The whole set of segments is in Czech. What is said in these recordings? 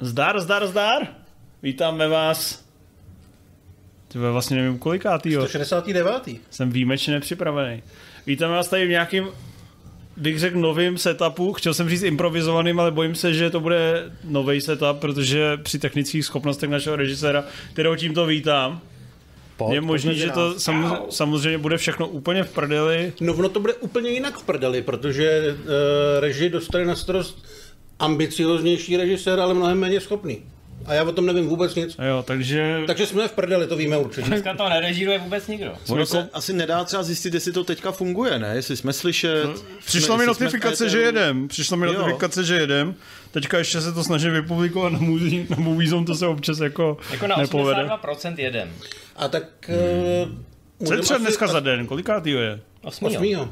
Zdar, zdar, zdar. Vítáme vás. Ty vlastně nevím kolikátýho. 169. Jsem výjimečně nepřipravený. Vítáme vás tady v nějakým bych řekl novým setupu, chtěl jsem říct improvizovaným, ale bojím se, že to bude nový setup, protože při technických schopnostech našeho režiséra, kterého tímto vítám, Pod, je možný, že to sam, samozřejmě bude všechno úplně v prdeli. No ono to bude úplně jinak v prdeli, protože uh, režii dostali na starost ambicioznější režisér, ale mnohem méně schopný. A já o tom nevím vůbec nic. Jo, takže... Takže jsme v prdeli, to víme určitě. Dneska to nerežíruje vůbec nikdo. Ono se asi nedá třeba zjistit, jestli to teďka funguje, ne? Jestli jsme slyšet. No, Přišla mi notifikace, že jedem. Přišla mi Jo. notifikace, že jedem. Teďka ještě se to snažím vypublikovat na Movie, na Movie Zone, to se občas jako, Jako na nepovede. 82% jedem. A tak... Uh, Co je třeba dneska za den? Kolikátýho je? Osmýho.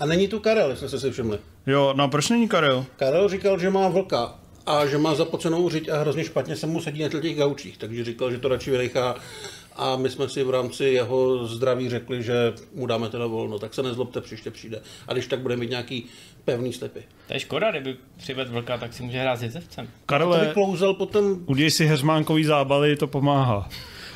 A není tu Karel, jestli jste si všimli. Jo, no proč není Karel? Karel říkal, že má vlka a že má zapocenou řiď a hrozně špatně se mu sedí na těch gaučích, takže říkal, že to radši vynechá a my jsme si v rámci jeho zdraví řekli, že mu dáme teda volno, tak se nezlobte, příště přijde. A když tak bude mít nějaký pevný stepy. To je škoda, kdyby přivedl vlka, tak si může hrát s jezevcem. To Karle, vyklouzel potom uděj si heřmánkový zábaly, to pomáhá.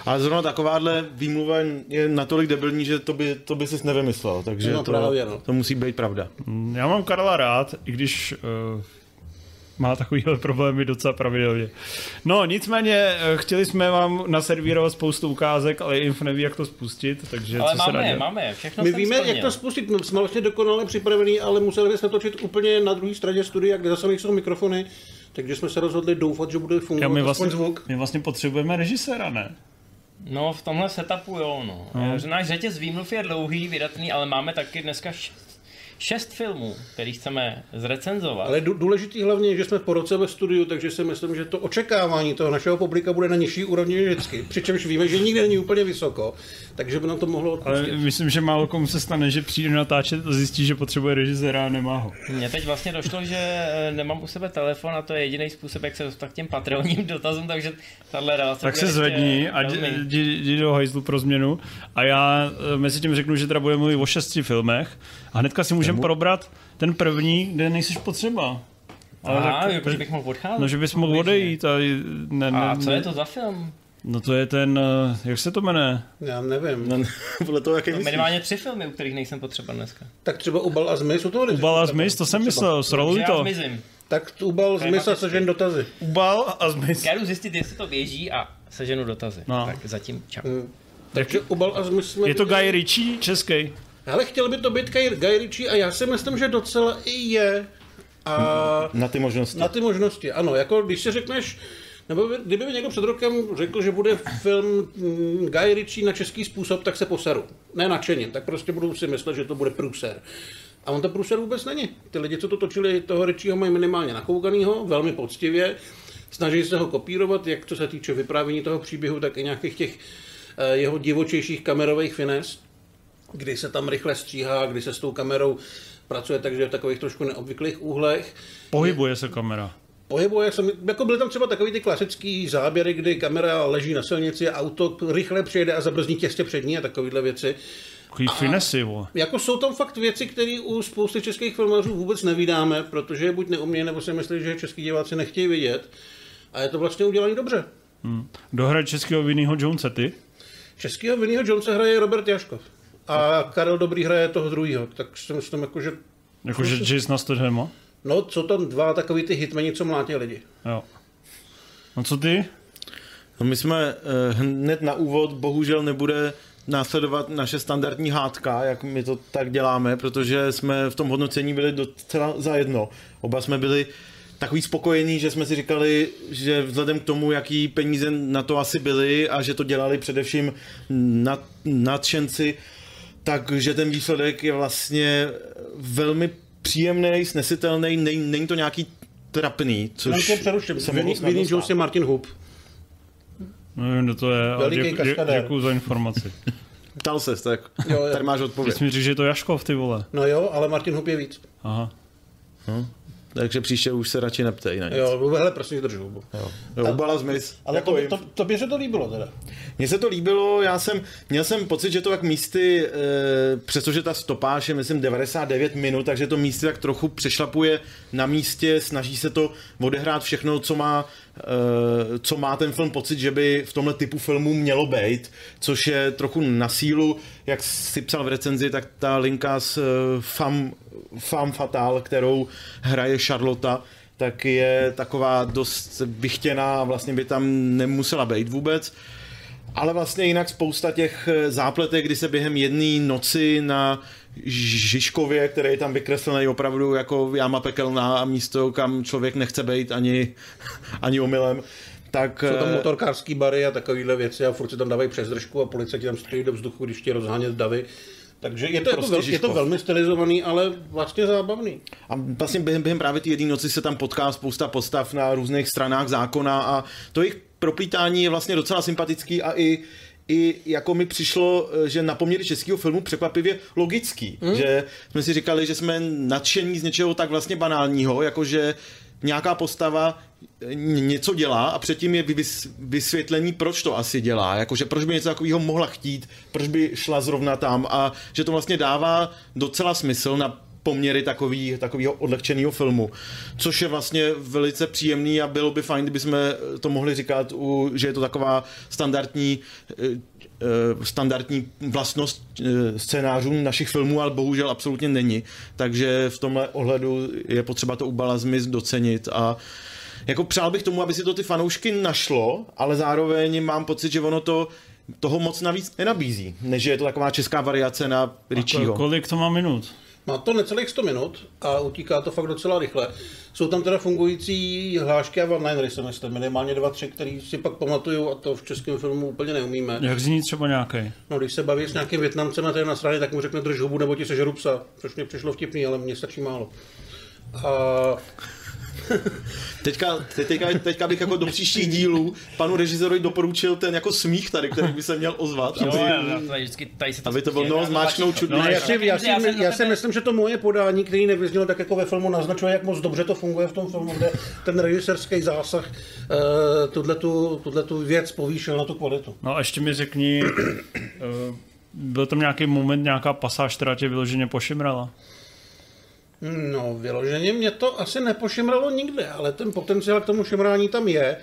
Ale zrovna takováhle výmluva je natolik debilní, že to by, to by si nevymyslel, takže No, to, právě, no. to musí být pravda. Já mám Karla rád, i když uh, má takovýhle problémy docela pravidelně. No, nicméně eh, chtěli jsme vám naservírovat spoustu ukázek, ale Inf neví, jak to spustit, takže Ale co se máme je, dělat? máme všechno My jsem víme, splnil. jak to spustit. My jsme vlastně dokonale připravený, ale museli bychom točit úplně na druhé straně studia, kde zase nejsou mikrofony, takže jsme se rozhodli doufat, že bude Já, fungovat my, aspoň vlastně, zvuk. my vlastně potřebujeme režiséra, ne? No, v tomhle setupu jo, no. no. Náš řetěz výmluv je dlouhý, vydatný, ale máme taky dneska šest, šest filmů, který chceme zrecenzovat. Ale dů- důležitý hlavně je, že jsme po roce ve studiu, takže si myslím, že to očekávání toho našeho publika bude na nižší úrovni než vždycky. Přičemž víme, že nikdy není úplně vysoko, takže by nám to mohlo Ale odpustit. myslím, že málo komu se stane, že přijde natáčet a zjistí, že potřebuje režiséra a nemá ho. Mně teď vlastně došlo, že eh, nemám u sebe telefon a to je jediný způsob, jak se dostat k těm patronním dotazům, takže tahle relace Tak se zvedni a jdi, do hajzlu pro změnu. A já eh, mezi tím řeknu, že teda budeme mluvit o šesti filmech a hnedka si můžeme probrat ten první, kde nejsiš potřeba. Ale Aha, tak- jako, že bych mohl odcházet. No, že bys mohl odejít. A, ne, ne, A co ne, je to za film? No to je ten, eh, jak se to jmenuje? Já nevím. No, podle toho, jaký myslíš. Minimálně tři filmy, u kterých nejsem potřeba dneska. Tak třeba Ubal a Zmiz, u toho Ubal a. Zmiz, to jsem Třeba. myslel, sroluj Že já to. zmizím. Tak Ubal, a Tematicky. sežen dotazy. Ubal a Zmiz. Já jdu zjistit, jestli to běží a seženu dotazy. No. Tak zatím čau. Takže Ubal a Zmiz jsme... Je to. Guy Ritchie, český. Ale chtěl by to být Guy, Guy Ritchie a já si myslím, že docela i je. A Na ty možnosti. na ty možnosti, ano, jako když si řekneš, nebo by- kdyby mi někdo před rokem řekl, že bude film mm, Guy Ritchie na český způsob, tak se poseru. Ne nadšeně, tak prostě budu si myslet, že to bude průser. A on to průser vůbec není. Ty lidi, co to točili, toho Ritchieho mají minimálně nakoukanýho, velmi poctivě. Snaží se ho kopírovat, jak co se týče vyprávění toho příběhu, tak i nějakých těch eh, jeho divočejších kamerových fines, kdy se tam rychle stříhá, kdy se s tou kamerou pracuje takže v takových trošku neobvyklých úhlech. Pohybuje se kamera. Pohybuje se, jako byly tam třeba takový ty klasický záběry, kdy kamera leží na silnici a auto rychle přijede a zabrzdí těstě před ní a takovéhle věci. Takový finesy. Jako jsou tam fakt věci, které u spousty českých filmařů vůbec nevídáme, protože je buď neumějí, nebo si myslí, že český diváci nechtějí vidět. A je to vlastně udělané dobře. Kdo hraje českého Vinnyho Jonese, ty? Českýho Vinnyho Jonesa hraje Robert Jaškov. A Karel Dobrý hraje toho druhého. Tak si myslím, jako, že Jakože Jason Stathama? No, jsou tam dva takový ty hitmeni, co mlátí lidi. Jo. No co ty? No my jsme eh, hned na úvod, bohužel nebude následovat naše standardní hádka, jak my to tak děláme, protože jsme v tom hodnocení byli docela zajedno. Oba jsme byli takový spokojení, že jsme si říkali, že vzhledem k tomu, jaký peníze na to asi byly a že to dělali především nad, nadšenci, takže ten výsledek je vlastně velmi příjemný, snesitelný, nej, není to nějaký trapný, což Což přeruším. se mohlo Vinny, snadno Vinny stát. Jones je Martin Hoop. Nevím, kdo to je, ale Veliký děk, dě, kaskadér. děkuju za informaci. Ptal ses, tak Jo, jo. tady máš Ty odpověď. jsi mi říct, že je to Jaškov, ty vole. No jo, ale Martin Hoop je víc. Aha. Takže příště už se radši neptej na nic. Jo, hele, prosím, držu. Jo, jo Bala Smith. Ale jako to, jim. to, to, by se to líbilo teda. Mně se to líbilo, já jsem, měl jsem pocit, že to tak místy, e, přestože ta stopáž je, myslím, 99 minut, takže to místy tak trochu přešlapuje na místě, snaží se to odehrát všechno, co má, e, co má ten film pocit, že by v tomhle typu filmů mělo být, což je trochu na sílu, jak si psal v recenzi, tak ta linka s e, Fam, Fam Fatal, kterou hraje Charlotta, tak je taková dost vychtěná, vlastně by tam nemusela být vůbec. Ale vlastně jinak spousta těch zápletek, kdy se během jedné noci na Žižkově, který je tam vykreslený opravdu jako jáma pekelná a místo, kam člověk nechce být ani, ani omylem, tak... Jsou tam eh, motorkářský bary a takovéhle věci a furt si tam dávají přes držku a policie ti tam stojí do vzduchu, když ti rozhánět davy. Takže je to, Prostě jako, vel- je to velmi stylizovaný, ale vlastně zábavný. A vlastně během, během právě té jedné noci se tam potká spousta postav na různých stranách zákona a to jejich proplítání je vlastně docela sympatický a i i jako mi přišlo, že na poměry českého filmu překvapivě logický, mm. že jsme si říkali, že jsme nadšení z něčeho tak vlastně banálního, jakože nějaká postava něco dělá a předtím je vys- vysvětlení, proč to asi dělá, jakože proč by něco takového mohla chtít, proč by šla zrovna tam a že to vlastně dává docela smysl na poměry takový, takového odlehčeného filmu, což je vlastně velice příjemný a bylo by fajn, kdybychom to mohli říkat, u, že je to taková standardní eh, eh, standardní vlastnost eh, scénářů našich filmů, ale bohužel absolutně není. Takže v tomhle ohledu je potřeba to u Balazmis docenit a jako přál bych tomu, aby si to ty fanoušky našlo, ale zároveň mám pocit, že ono to toho moc navíc nenabízí, než je to taková česká variace na Richieho. Kolik to má minut? Má to necelých 100 minut a utíká to fakt docela rychle. Jsou tam teda fungující hlášky a one-linery, si myslím, minimálně dva, tři, který si pak pamatuju a to v českém filmu úplně neumíme. Jak zní třeba nějaký? No, když se baví s nějakým Větnamcem a tady na straně, tak mu řekne drž hubu nebo ti sežeru psa, což mě přišlo vtipný, ale mně stačí málo. A Teďka, te- teďka, teďka bych jako do příštích dílů panu režisorovi doporučil ten jako smích tady, který by se měl ozvat. Jo, aby, jo, tady, vždycky, tady se to aby to bylo no, zmáčknout. No, já, si, já, si, já jsem já si myslím, že to moje podání, který nevyznělo tak jako ve filmu, naznačuje, jak moc dobře to funguje v tom filmu, kde ten režisérský zásah uh, tuhle, tuhle tu věc povýšil na tu kvalitu. No a ještě mi řekni, uh, byl tam nějaký moment, nějaká pasáž, která tě vyloženě pošimrala? No, vyloženě mě to asi nepošimralo nikdy, ale ten potenciál k tomu šimrání tam je.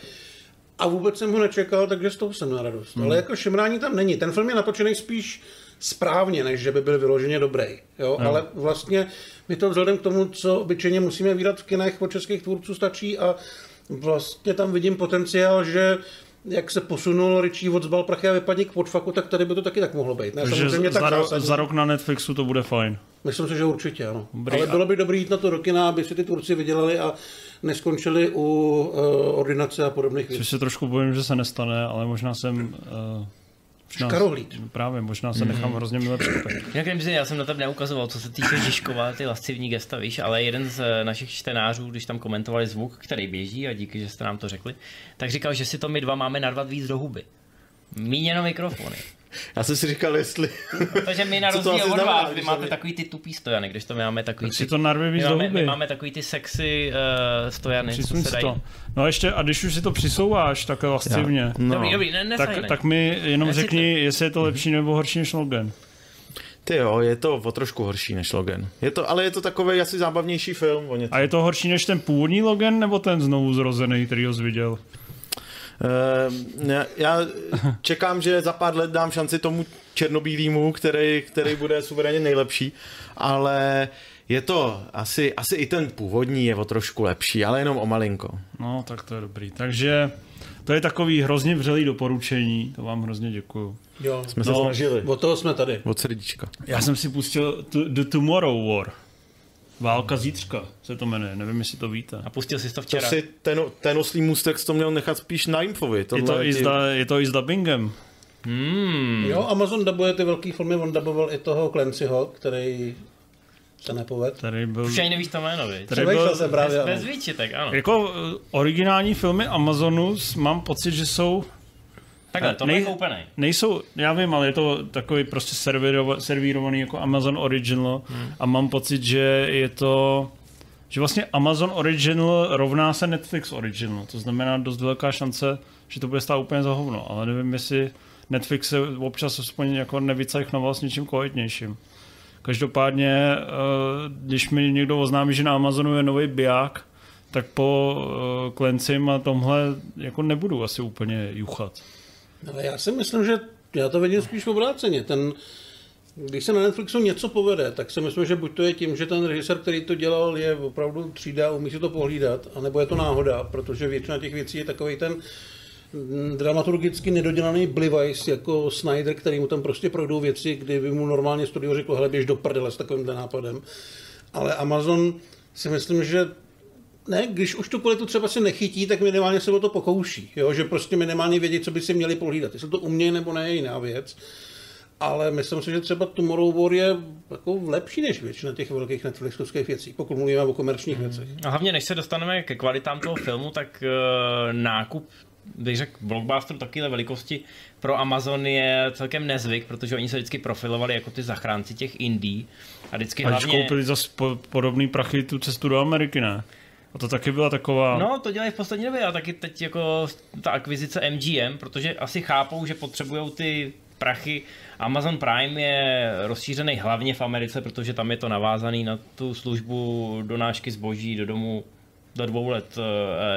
A vůbec jsem ho nečekal, takže z toho jsem na radost. Hmm. Ale jako šimrání tam není. Ten film je natočený spíš správně, než že by byl vyloženě dobrý. Jo? No. Ale vlastně mi to vzhledem k tomu, co obyčejně musíme výdat v kinech od českých tvůrců stačí a vlastně tam vidím potenciál, že jak se posunul Richie od zbal prachy a vypadni k podfaku, tak tady by to taky tak mohlo být. Ne, Takže za, tak ro- za rok na Netflixu to bude fajn. Myslím si, že určitě ano. Dobrý, Ale a- bylo by dobré jít na to do kina, aby si ty Turci vydělali a neskončili u uh, ordinace a podobných Což věcí. se trošku bojím, že se nestane, ale možná jsem... Uh, možná, Škarohlíd. Právě, možná se nechám hrozně milé překvapit. Jinak já jsem na tebe neukazoval, co se týče Žižkova, ty lascivní gesta, víš, ale jeden z eh, našich čtenářů, když tam komentovali zvuk, který běží, a díky, že jste nám to řekli, tak říkal, že si to my dva máme narvat víc do huby. Míněno mikrofony. Já jsem si říkal, jestli... Protože my na Co rozdíl od vás, vy máte se takový ty tupý stojany, když to my máme takový Tak ty... to narvi víc my, máme, my máme takový ty sexy uh, stojany, co Přisuň se si dají. to. No a ještě, a když už si to přisouváš takhle lascivně, No. Dobrý, dobrý, ne, tak, tak mi jenom si řekni, jestli je to lepší nebo horší než Logan. Ty jo, je to o trošku horší než Logan. Je to, ale je to takový asi zábavnější film. O něco. A je to horší než ten původní Logan, nebo ten znovu zrozený, který ho zviděl? Uh, já, já čekám, že za pár let dám šanci tomu černobílýmu, který, který bude suverénně nejlepší, ale je to asi, asi i ten původní je o trošku lepší, ale jenom o malinko. No, tak to je dobrý. Takže to je takový hrozně vřelý doporučení, to vám hrozně děkuju. Jo. Jsme se No. snažili. Od toho jsme tady. Od srdíčka. Já jsem si pustil t- The Tomorrow War. Válka zítřka se to jmenuje, nevím, jestli to víte. A pustil jsi to To včera. si ten, ten oslý můstek to měl nechat spíš na Infovi. Je to, i s da, je to i s dubbingem. Hmm. Jo, Amazon dabuje ty velké filmy, on daboval i toho Clancyho, který se nepoved. Který byl, Už ani nevíš to jméno, viď? který Přemýšlel byl jsem právě, Bez, ano. bez výčitek, ano. jako eh, originální filmy Amazonu mám pocit, že jsou Takhle, tohle je nej- koupený. Nejsou, já vím, ale je to takový prostě servírova, servírovaný jako Amazon Original hmm. a mám pocit, že je to že vlastně Amazon Original rovná se Netflix Original. To znamená dost velká šance, že to bude stát úplně za hovno. Ale nevím, jestli Netflix se občas aspoň jako nevycajchnoval s něčím kvalitnějším. Každopádně, eh, když mi někdo oznámí, že na Amazonu je nový biják, tak po eh, Klencim a tomhle jako nebudu asi úplně juchat. Ale já si myslím, že já to vidím spíš obráceně. Ten, když se na Netflixu něco povede, tak si myslím, že buď to je tím, že ten režisér, který to dělal, je opravdu třída, umí si to pohlídat, anebo je to náhoda, protože většina těch věcí je takový ten dramaturgicky nedodělaný blivajs jako Snyder, který mu tam prostě projdou věci, kdy by mu normálně studio řeklo, hele, běž do prdele s takovým nápadem. Ale Amazon si myslím, že ne, když už tu kvalitu třeba se nechytí, tak minimálně se o to pokouší. Jo? Že prostě minimálně vědí, co by si měli pohlídat. Jestli to umějí nebo ne, je jiná věc. Ale myslím si, že třeba Tomorrow War je jako lepší než většina těch velkých Netflixovských věcí, pokud mluvíme o komerčních hmm. věcech. A hlavně, než se dostaneme ke kvalitám toho filmu, tak uh, nákup bych řekl, blockbuster takové velikosti pro Amazon je celkem nezvyk, protože oni se vždycky profilovali jako ty zachránci těch indí. A vždycky a hlavně... koupili za podobný prachy tu cestu do Ameriky, ne? A to taky byla taková... No, to dělají v poslední době a taky teď jako ta akvizice MGM, protože asi chápou, že potřebují ty prachy. Amazon Prime je rozšířený hlavně v Americe, protože tam je to navázaný na tu službu donášky zboží do domu do dvou let,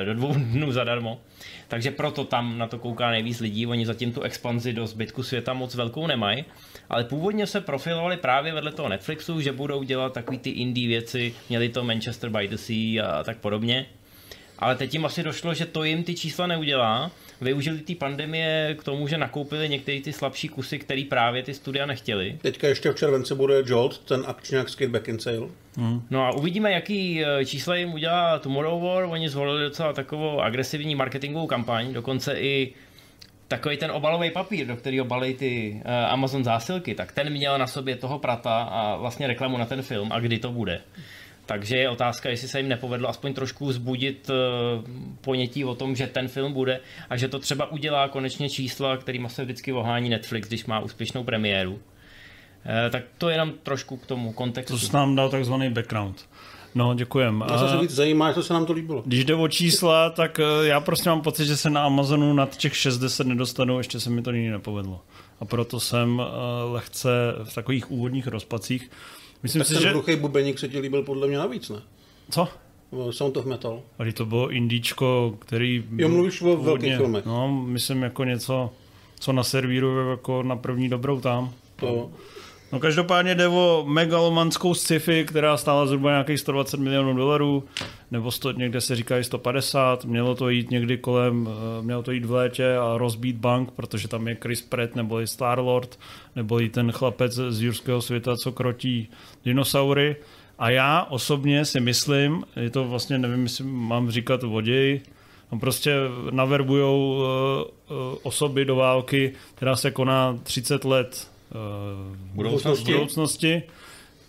eh, do dvou dnů zadarmo. Takže proto tam na to kouká nejvíc lidí. Oni zatím tu expanzi do zbytku světa moc velkou nemají. Ale původně se profilovali právě vedle toho Netflixu, že budou dělat takový ty indie věci, měli to Manchester by the Sea a tak podobně. Ale teď jim asi došlo, že to jim ty čísla neudělá. Využili ty pandemie k tomu, že nakoupili některé ty slabší kusy, které právě ty studia nechtěli. Teďka ještě v červenci bude Jolt, ten akčňák Skate Back in Sale. Hmm. No a uvidíme, jaký eh, čísla jim udělá Tomorrow War. Oni zvolili docela takovou agresivní marketingovou kampaň, dokonce i takový ten obalový papír, do kterého balí ty uh, Amazon zásilky, tak ten měl na sobě toho prata a vlastně reklamu na ten film a kdy to bude. Takže je otázka, jestli se jim nepovedlo aspoň trošku zbudit uh, ponětí o tom, že ten film bude a že to třeba udělá konečně čísla, kterými se vždycky ohání Netflix, když má úspěšnou premiéru. Uh, tak to je jenom trošku k tomu kontextu. To nám dal takzvaný background. No, děkujem. A se víc zajímá, to se nám to líbilo. Když jde o čísla, tak eh, já prostě mám pocit, že se na Amazonu nad těch 60 nedostanu, ještě se mi to nikdy nepovedlo. A proto jsem lehce v takových úvodních rozpacích Myslím tak si, ten že... hluchý bubeník se ti líbil podle mě navíc, ne? Co? Sound of Metal. Ale to bylo indíčko, který... Jo, mluvíš o velkých filmech. No, myslím jako něco, co naservíruje jako na první dobrou tam. To. No každopádně jde o megalomanskou sci-fi, která stála zhruba nějakých 120 milionů dolarů, nebo sto, někde se říká 150, mělo to jít někdy kolem, eh, mělo to jít v létě a rozbít bank, protože tam je Chris Pratt, nebo i Star-Lord, nebo i ten chlapec z jurského světa, co krotí dinosaury. A já osobně si myslím, je to vlastně, nevím, jestli mám říkat voděj, tam prostě naverbujou uh, uh, osoby do války, která se koná 30 let budoucnosti. budoucnosti.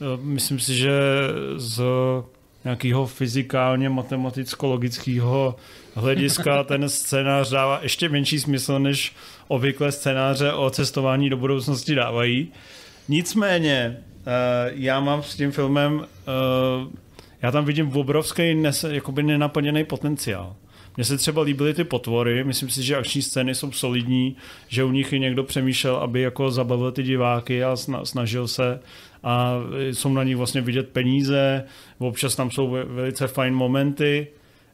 Eh, myslím si, že z nějakého fyzikálně matematicko-logického hlediska ten scénář dává ještě menší smysl, než obvykle scénáře o cestování do budoucnosti dávají. Nicméně, eh, já mám s tím filmem, eh, já tam vidím obrovský nes, jakoby nenaplněný potenciál. Mně se třeba líbily ty potvory, myslím si, že akční scény jsou solidní, že u nich i někdo přemýšlel, aby jako zabavil ty diváky a snažil se a jsou na nich vlastně vidět peníze, občas tam jsou velice fajn momenty,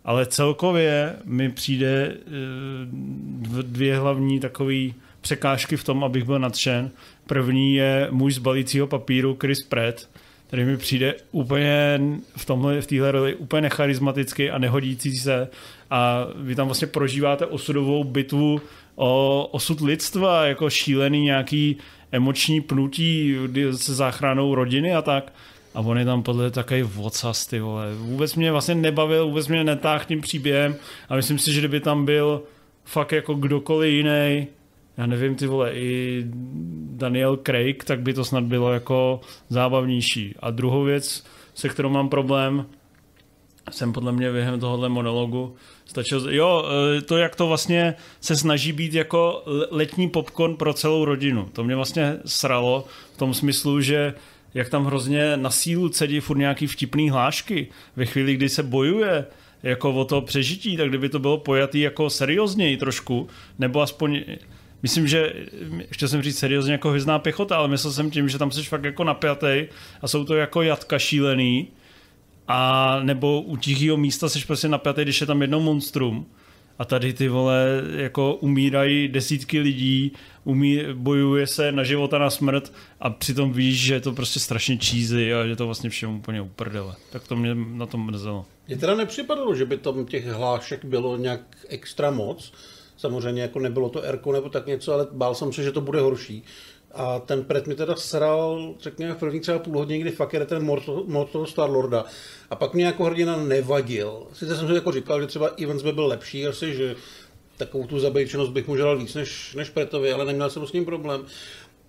ale celkově mi přijde eh, dvě hlavní takové překážky v tom, abych byl nadšen. První je muž z balícího papíru Chris Pratt, který mi přijde úplně v tomhle, v téhle roli úplně necharizmatický a nehodící se a vy tam vlastně prožíváte osudovou bitvu o osud lidstva, jako šílený nějaký emoční pnutí se záchranou rodiny a tak. A on je tam podle takový vocas, ty vole. Vůbec mě vlastně nebavil, vůbec mě netáhl tím příběhem a myslím si, že kdyby tam byl fakt jako kdokoliv jiný, já nevím, ty vole, i Daniel Craig, tak by to snad bylo jako zábavnější. A druhou věc, se kterou mám problém, jsem podle mě během tohohle monologu stačil, jo, e, to jak to vlastně se snaží být jako letní popcorn pro celou rodinu. To mě vlastně sralo v tom smyslu, že jak tam hrozně na sílu cedí furt nějaký vtipný hlášky. Ve chvíli, kdy se bojuje jako o to přežití, tak kdyby to bylo pojatý jako seriózněji trošku, nebo aspoň Myslím, že chtěl jsem říct seriózně jako hvězdná pěchota, ale myslel jsem tím, že tam jsi fakt jako napjatý a jsou to jako jatka šílený a nebo u tichého místa jsi prostě napjatý, když je tam jedno monstrum a tady ty vole jako umírají desítky lidí, umí, bojuje se na život a na smrt a přitom víš, že je to prostě strašně cheesy a že to vlastně všem úplně uprdele. Tak to mě na tom mrzelo. Mně teda nepřipadalo, že by tam těch hlášek bylo nějak extra moc. Samozřejmě jako nebylo to Erko nebo tak něco, ale bál jsem se, že to bude horší. A ten pred mi teda sral, řekněme, v první třeba půl hodiny, kdy fakt jede ten motor Star Lorda. A pak mě jako hrdina nevadil. Sice jsem si jako říkal, že třeba Evans by byl lepší asi, že takovou tu zabejčenost bych mu želal víc než, než Pretovi, ale neměl jsem s ním problém.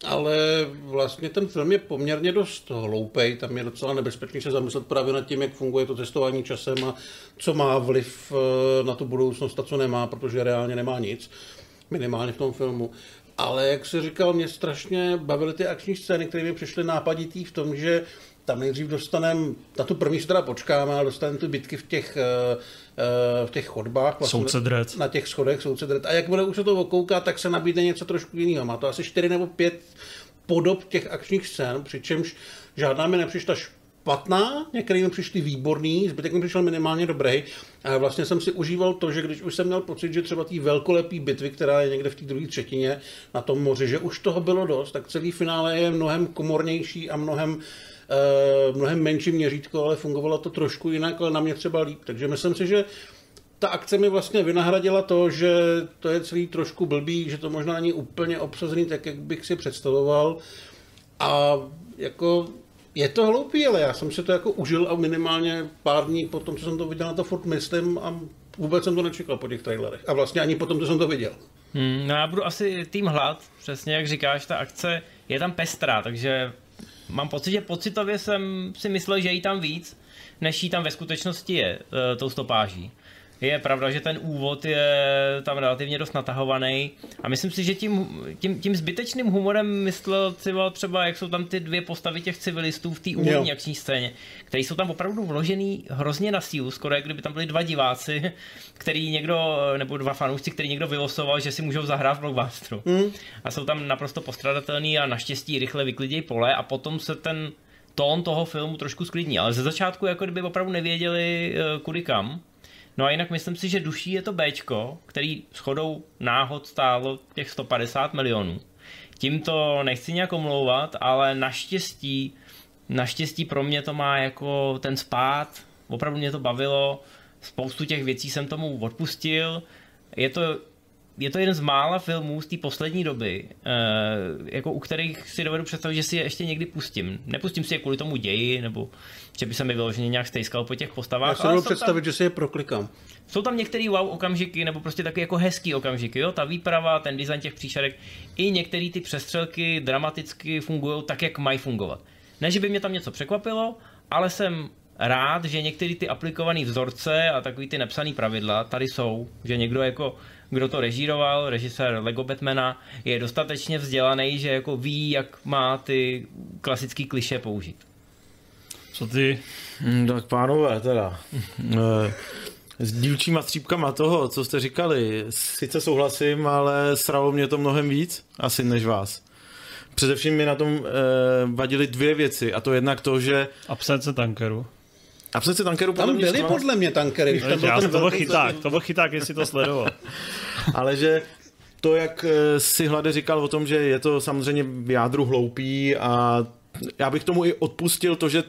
Ale vlastně ten film je poměrně dost hloupej, tam je docela nebezpečný se zamyslet právě nad tím, jak funguje to testování časem a co má vliv eh, na tu budoucnost a co nemá, protože reálně nemá nic, minimálně v tom filmu. Ale jak se říkal, mě strašně bavily ty akční scény, které mi přišly nápaditý v tom, že tam nejdřív dostaneme, na tu první se teda počkáme, ale dostaneme ty bitky v těch, eh, eh, v těch chodbách. Vlastně Na těch schodech soudce A jakmile už se to okouká, tak se nabídne něco trošku jiného. Má to asi čtyři nebo pět podob těch akčních scén, přičemž žádná mi nepřišla špatná, některý mi přišli výborný, zbytek mi přišel minimálně dobrý. A vlastně jsem si užíval to, že když už jsem měl pocit, že třeba té velkolepý bitvy, která je někde v té druhé třetině na tom moři, že už toho bylo dost, tak celý finále je mnohem komornější a mnohem uh, mnohem menší měřítko, ale fungovalo to trošku jinak, ale na mě třeba líp. Takže myslím si, že ta akce mi vlastně vynahradila to, že to je celý trošku blbý, že to možná není úplně obsazený tak, jak bych si představoval. A jako je to hloupý, ale já jsem si to jako užil a minimálně pár dní po tom, co jsem to viděl, na to furt myslím a vůbec jsem to nečekal po těch trailerech. A vlastně ani po tom, co jsem to viděl. Hmm, no já budu asi tým hlad, přesně jak říkáš, ta akce je tam pestrá, takže mám pocit, že pocitově jsem si myslel, že jí tam víc, než jí tam ve skutečnosti je, uh, tou stopáží. Je pravda, že ten úvod je tam relativně dost natahovaný a myslím si, že tím, tím, tím zbytečným humorem myslel třeba, třeba, jak jsou tam ty dvě postavy těch civilistů v té úvodní akční scéně, které jsou tam opravdu vložený hrozně na sílu, skoro jak kdyby tam byli dva diváci, který někdo, nebo dva fanoušci, který někdo vylosoval, že si můžou zahrát v blockbusteru. Mm. A jsou tam naprosto postradatelný a naštěstí rychle vyklidějí pole a potom se ten tón toho filmu trošku sklidní, ale ze začátku jako kdyby opravdu nevěděli eh, kudy kam. No a jinak myslím si, že duší je to Bčko, který shodou náhod stálo těch 150 milionů. Tím to nechci nějak omlouvat, ale naštěstí, naštěstí pro mě to má jako ten spát, opravdu mě to bavilo, spoustu těch věcí jsem tomu odpustil. Je to je to jeden z mála filmů z té poslední doby, eh, jako u kterých si dovedu představit, že si je ještě někdy pustím. Nepustím si je kvůli tomu ději, nebo že by se mi vyloženě nějak stejskal po těch postavách. Já si dovedu představit, tam, že si je proklikám. Jsou tam některé wow okamžiky, nebo prostě taky jako hezký okamžiky, jo? Ta výprava, ten design těch příšerek, i některé ty přestřelky dramaticky fungují tak, jak mají fungovat. Ne, že by mě tam něco překvapilo, ale jsem rád, že některé ty aplikované vzorce a takový ty nepsané pravidla tady jsou, že někdo jako kdo to režíroval, režisér Lego Batmana, je dostatečně vzdělaný, že jako ví, jak má ty klasické kliše použít. Co ty? Hmm, tak pánové, teda. Eh, s dílčíma střípkama toho, co jste říkali, sice souhlasím, ale sralo mě to mnohem víc, asi než vás. Především mi na tom eh, vadily dvě věci, a to jednak to, že... Absence tankeru. Absence tankeru Tam byly podle mě tankery. Když tam byl já ten to byl chyták, to byl chyták, jestli to sledoval. ale že to, jak eh, si Hlade říkal o tom, že je to samozřejmě v jádru hloupý a já bych tomu i odpustil to, že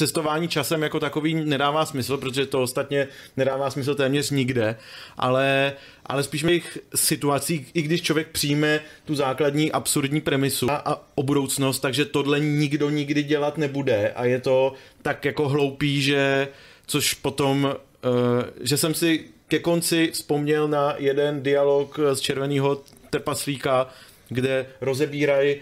cestování časem jako takový nedává smysl, protože to ostatně nedává smysl téměř nikde, ale, ale spíš mých situací, i když člověk přijme tu základní absurdní premisu a, a o budoucnost, takže tohle nikdo nikdy dělat nebude a je to tak jako hloupý, že což potom, uh, že jsem si ke konci vzpomněl na jeden dialog z Červeného trpaslíka, kde rozebírají uh,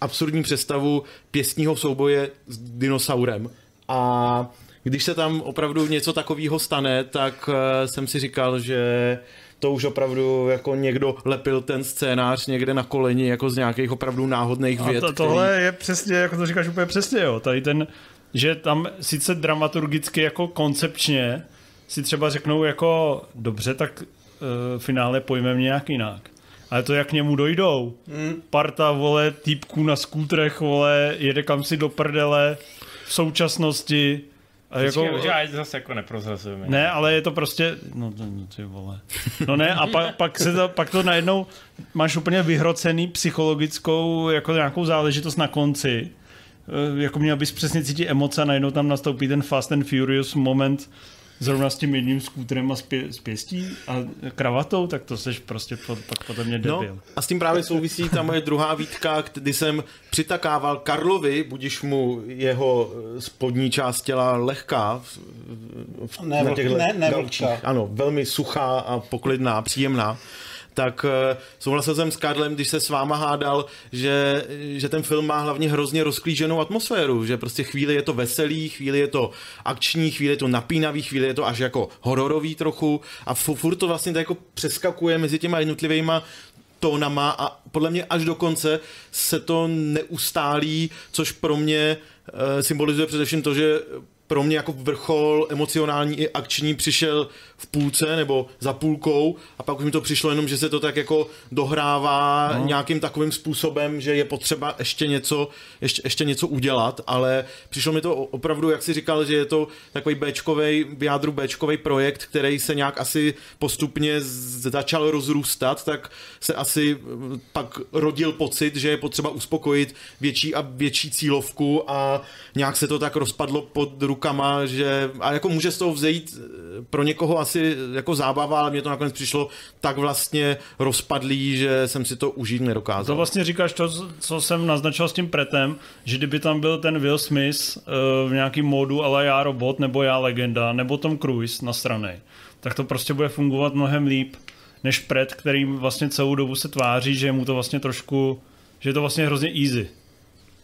absurdní představu pěstního souboje s dinosaurem. A když se tam opravdu něco takového stane, tak uh, jsem si říkal, že to už opravdu jako někdo lepil ten scénář někde na koleni jako z nějakých opravdu náhodných A věd. to, tohle je přesně, jako to říkáš úplně přesně, jo. Tady ten, že tam sice dramaturgicky jako koncepčně si třeba řeknou jako dobře, tak uh, finále pojmeme nějak jinak. Ale to, jak k němu dojdou, hmm. parta, vole, týpků na skútrech, vole, jede kam si do prdele v současnosti. A jako, Jako... Já zase jako neprozrazujeme. ne, ale je to prostě, no, to, no ty vole. No ne, a pak, pak, se to, pak to najednou máš úplně vyhrocený psychologickou jako nějakou záležitost na konci. Eh, Jako měl bys přesně cítit emoce a najednou tam nastoupí ten Fast and Furious moment zrovna s tím jedním skútrem a s, pě, s pěstí a kravatou, tak to seš prostě pod, pak podle mě No, debil. a s tím právě souvisí ta moje druhá výtka, kdy jsem přitakával Karlovi, budíš mu jeho eh, spodní část těla lehká, v, v, Ne vlh- ne- ne vlhká. ano, velmi suchá a poklidná, příjemná tak eh, souhlasil jsem s Karlem, když se s váma hádal, že, že ten film má hlavně hrozně rozklíženou atmosféru, že prostě chvíli je to veselý, chvíli je to akční, chvíli je to napínavý, chvíli je to až jako hororový trochu a fu- furt to vlastně tak jako přeskakuje mezi těma jednotlivýma tónama a podle mě až do konce se to neustálí, což pro mě e, symbolizuje především to, že pro mě jako vrchol emocionální i akční přišel v půlce nebo za půlkou a pak už mi to přišlo jenom, že se to tak jako dohrává no. nějakým takovým způsobem, že je potřeba ještě něco, ještě, ještě něco udělat, ale přišlo mi to opravdu, jak si říkal, že je to takový Bčkovej, v jádru Bčkovej projekt, který se nějak asi postupně začal rozrůstat, tak se asi eh, pak rodil pocit, že je potřeba uspokojit větší a větší cílovku a nějak se to tak rozpadlo pod rukama, že a jako může z toho vzejít eh, pro někoho asi jako zábava, ale mně to nakonec přišlo tak vlastně rozpadlý, že jsem si to užít nedokázal. To vlastně říkáš to, co jsem naznačil s tím pretem, že kdyby tam byl ten Will Smith uh, v nějakým módu ale já robot, nebo já legenda, nebo Tom Cruise na straně, tak to prostě bude fungovat mnohem líp, než pret, který vlastně celou dobu se tváří, že mu to vlastně trošku, že je to vlastně hrozně easy.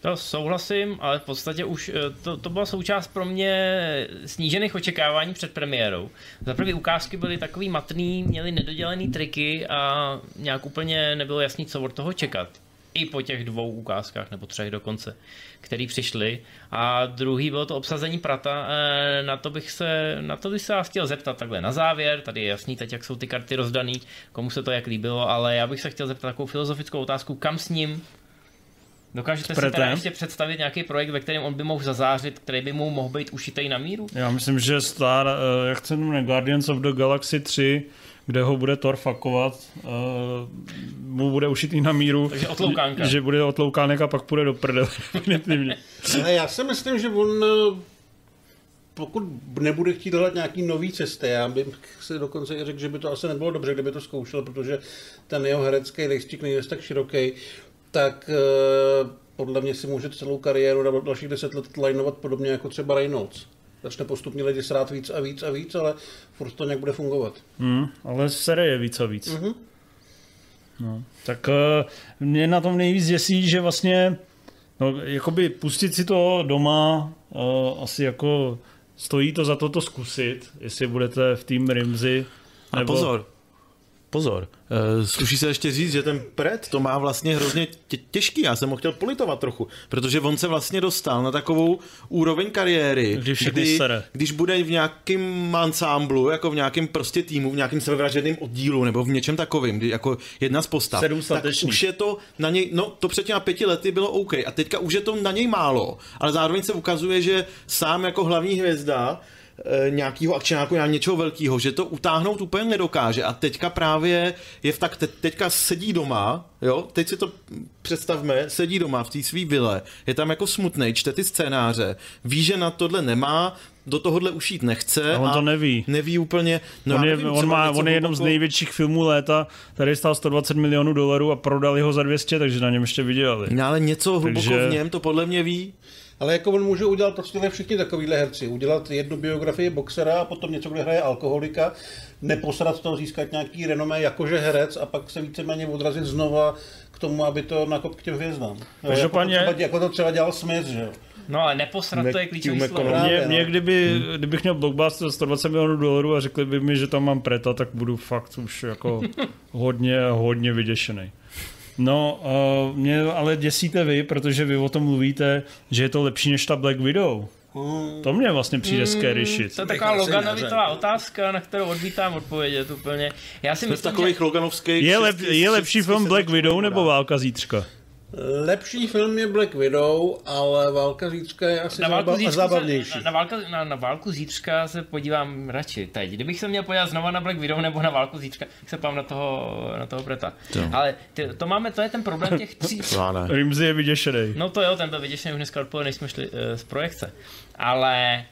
To souhlasím, ale v podstatě už eh, to, to byla součást pro mě snížených očekávání před premiérou. Za první ukázky byly takový matný, měly nedodělený triky a nějak úplně nebylo jasný, co od toho čekat. I po těch dvou ukázkách, nebo třech dokonce, který přišly. A druhý bylo to obsazení Prata. eh, Na to bych se, na to bych se vás chtěl zeptat takhle na závěr. Tady je jasný teď, jak jsou ty karty rozdaný, komu se to jak líbilo, ale já bych se chtěl zeptat takovou filozofickou otázku, kam s ním Dokážete si teda ještě představit nějaký projekt, ve kterém on by mohl zazářit, který by mu mohl být ušitej na míru? Já myslím, že Star, uh, jak se jmenuje, Guardians of the Galaxy 3, kde ho bude Thor fakovat, uh, mu bude ušitý na míru. Takže otloukánka. Že bude otloukánek a pak půjde do prdele. já si myslím, že on eh, pokud nebude chtít hledat nějaký nový cesty, já bych si dokonce i řekl, že by to asi nebylo dobře, kdyby to zkoušel, protože ten jeho herecký rejstřík není tak široký, tak eh, podle mě si může celou kariéru na dalších deset let lineovat podobně jako třeba Reynolds. Začne postupně lidi srát víc a víc a víc, ale furt to nějak bude fungovat. Hmm, ale série je víc a víc. Mhm. No, tak uh, mě na tom nejvíc děsí, že vlastně no, jakoby pustit si to doma uh, asi jako stojí to za to to zkusit, jestli budete v tým Rimzy. A pozor, pozor. Uh, sluší se ještě říct, že ten pred to má vlastně hrozně tě- těžký. Já jsem ho chtěl politovat trochu, protože on se vlastně dostal na takovou úroveň kariéry, Kdy všechny kdy, když bude v nějakém ansámblu, jako v nějakém prostě týmu, v nějakém sebevražedném oddílu nebo v něčem takovým, kdy jako jedna z postav, Sedm tak už je to na něj, no to před těma pěti lety bylo OK a teďka už je to na něj málo, ale zároveň se ukazuje, že sám jako hlavní hvězda eh, nějakého akčňáku, nějak něčeho velkého, že to utáhnout úplně nedokáže a teďka právě je v tak, te, teďka sedí doma, jo, teď si to představme, sedí doma v té svý vile, je tam jako smutnej, čte ty scénáře, ví, že na tohle nemá, do tohohle už jít nechce. A on to neví. Neví úplně. No on, je, nevím, on, má, on je jednom z největších filmů léta, tady stál 120 milionů dolarů a prodali ho za 200, takže na něm ještě vydělali. No, ale něco hluboko Takže- v něm to podle mě ví. Ale jako on může udělat to, co dělají všichni takovýhle herci. Udělat jednu biografii boxera a potom něco, kde hraje alkoholika, neposrat to, získat nějaký renomé jakože herec a pak se víceméně odrazit znova k tomu, aby to nakop k těm hvězdám. Každopádně- jako, to třeba, jako to třeba dělal Smith, že jo. No ale neposrat to je klíčový slovo. Mě, no. mě kdyby, kdybych měl blockbuster za 120 milionů dolarů a řekli by mi, že tam mám preta, tak budu fakt už jako hodně, hodně vyděšený. No, uh, mě ale děsíte vy, protože vy o tom mluvíte, že je to lepší než ta Black Widow. To mě vlastně přijde scary shit. To je taková neřekl. otázka, na kterou odmítám odpovědět úplně. Já si Jsme myslím, takových že... loganovských... Je, lep, je lepší film Black Widow nebo. Válka zítřka? Lepší film je Black Widow, ale Válka zítřka je asi Na válku, zába- zítřka zábavnější. se, na, na, válka, na, na válku zítřka se podívám radši teď. Kdybych se měl podívat znova na Black Widow nebo na válku zítřka, tak se pám na toho, na toho Breta. Ale ty, to máme, to je ten problém těch tří. Rimsey je vyděšený. No to jo, ten byl vyděšený už dneska odpoledne, než jsme šli uh, z projekce. Ale,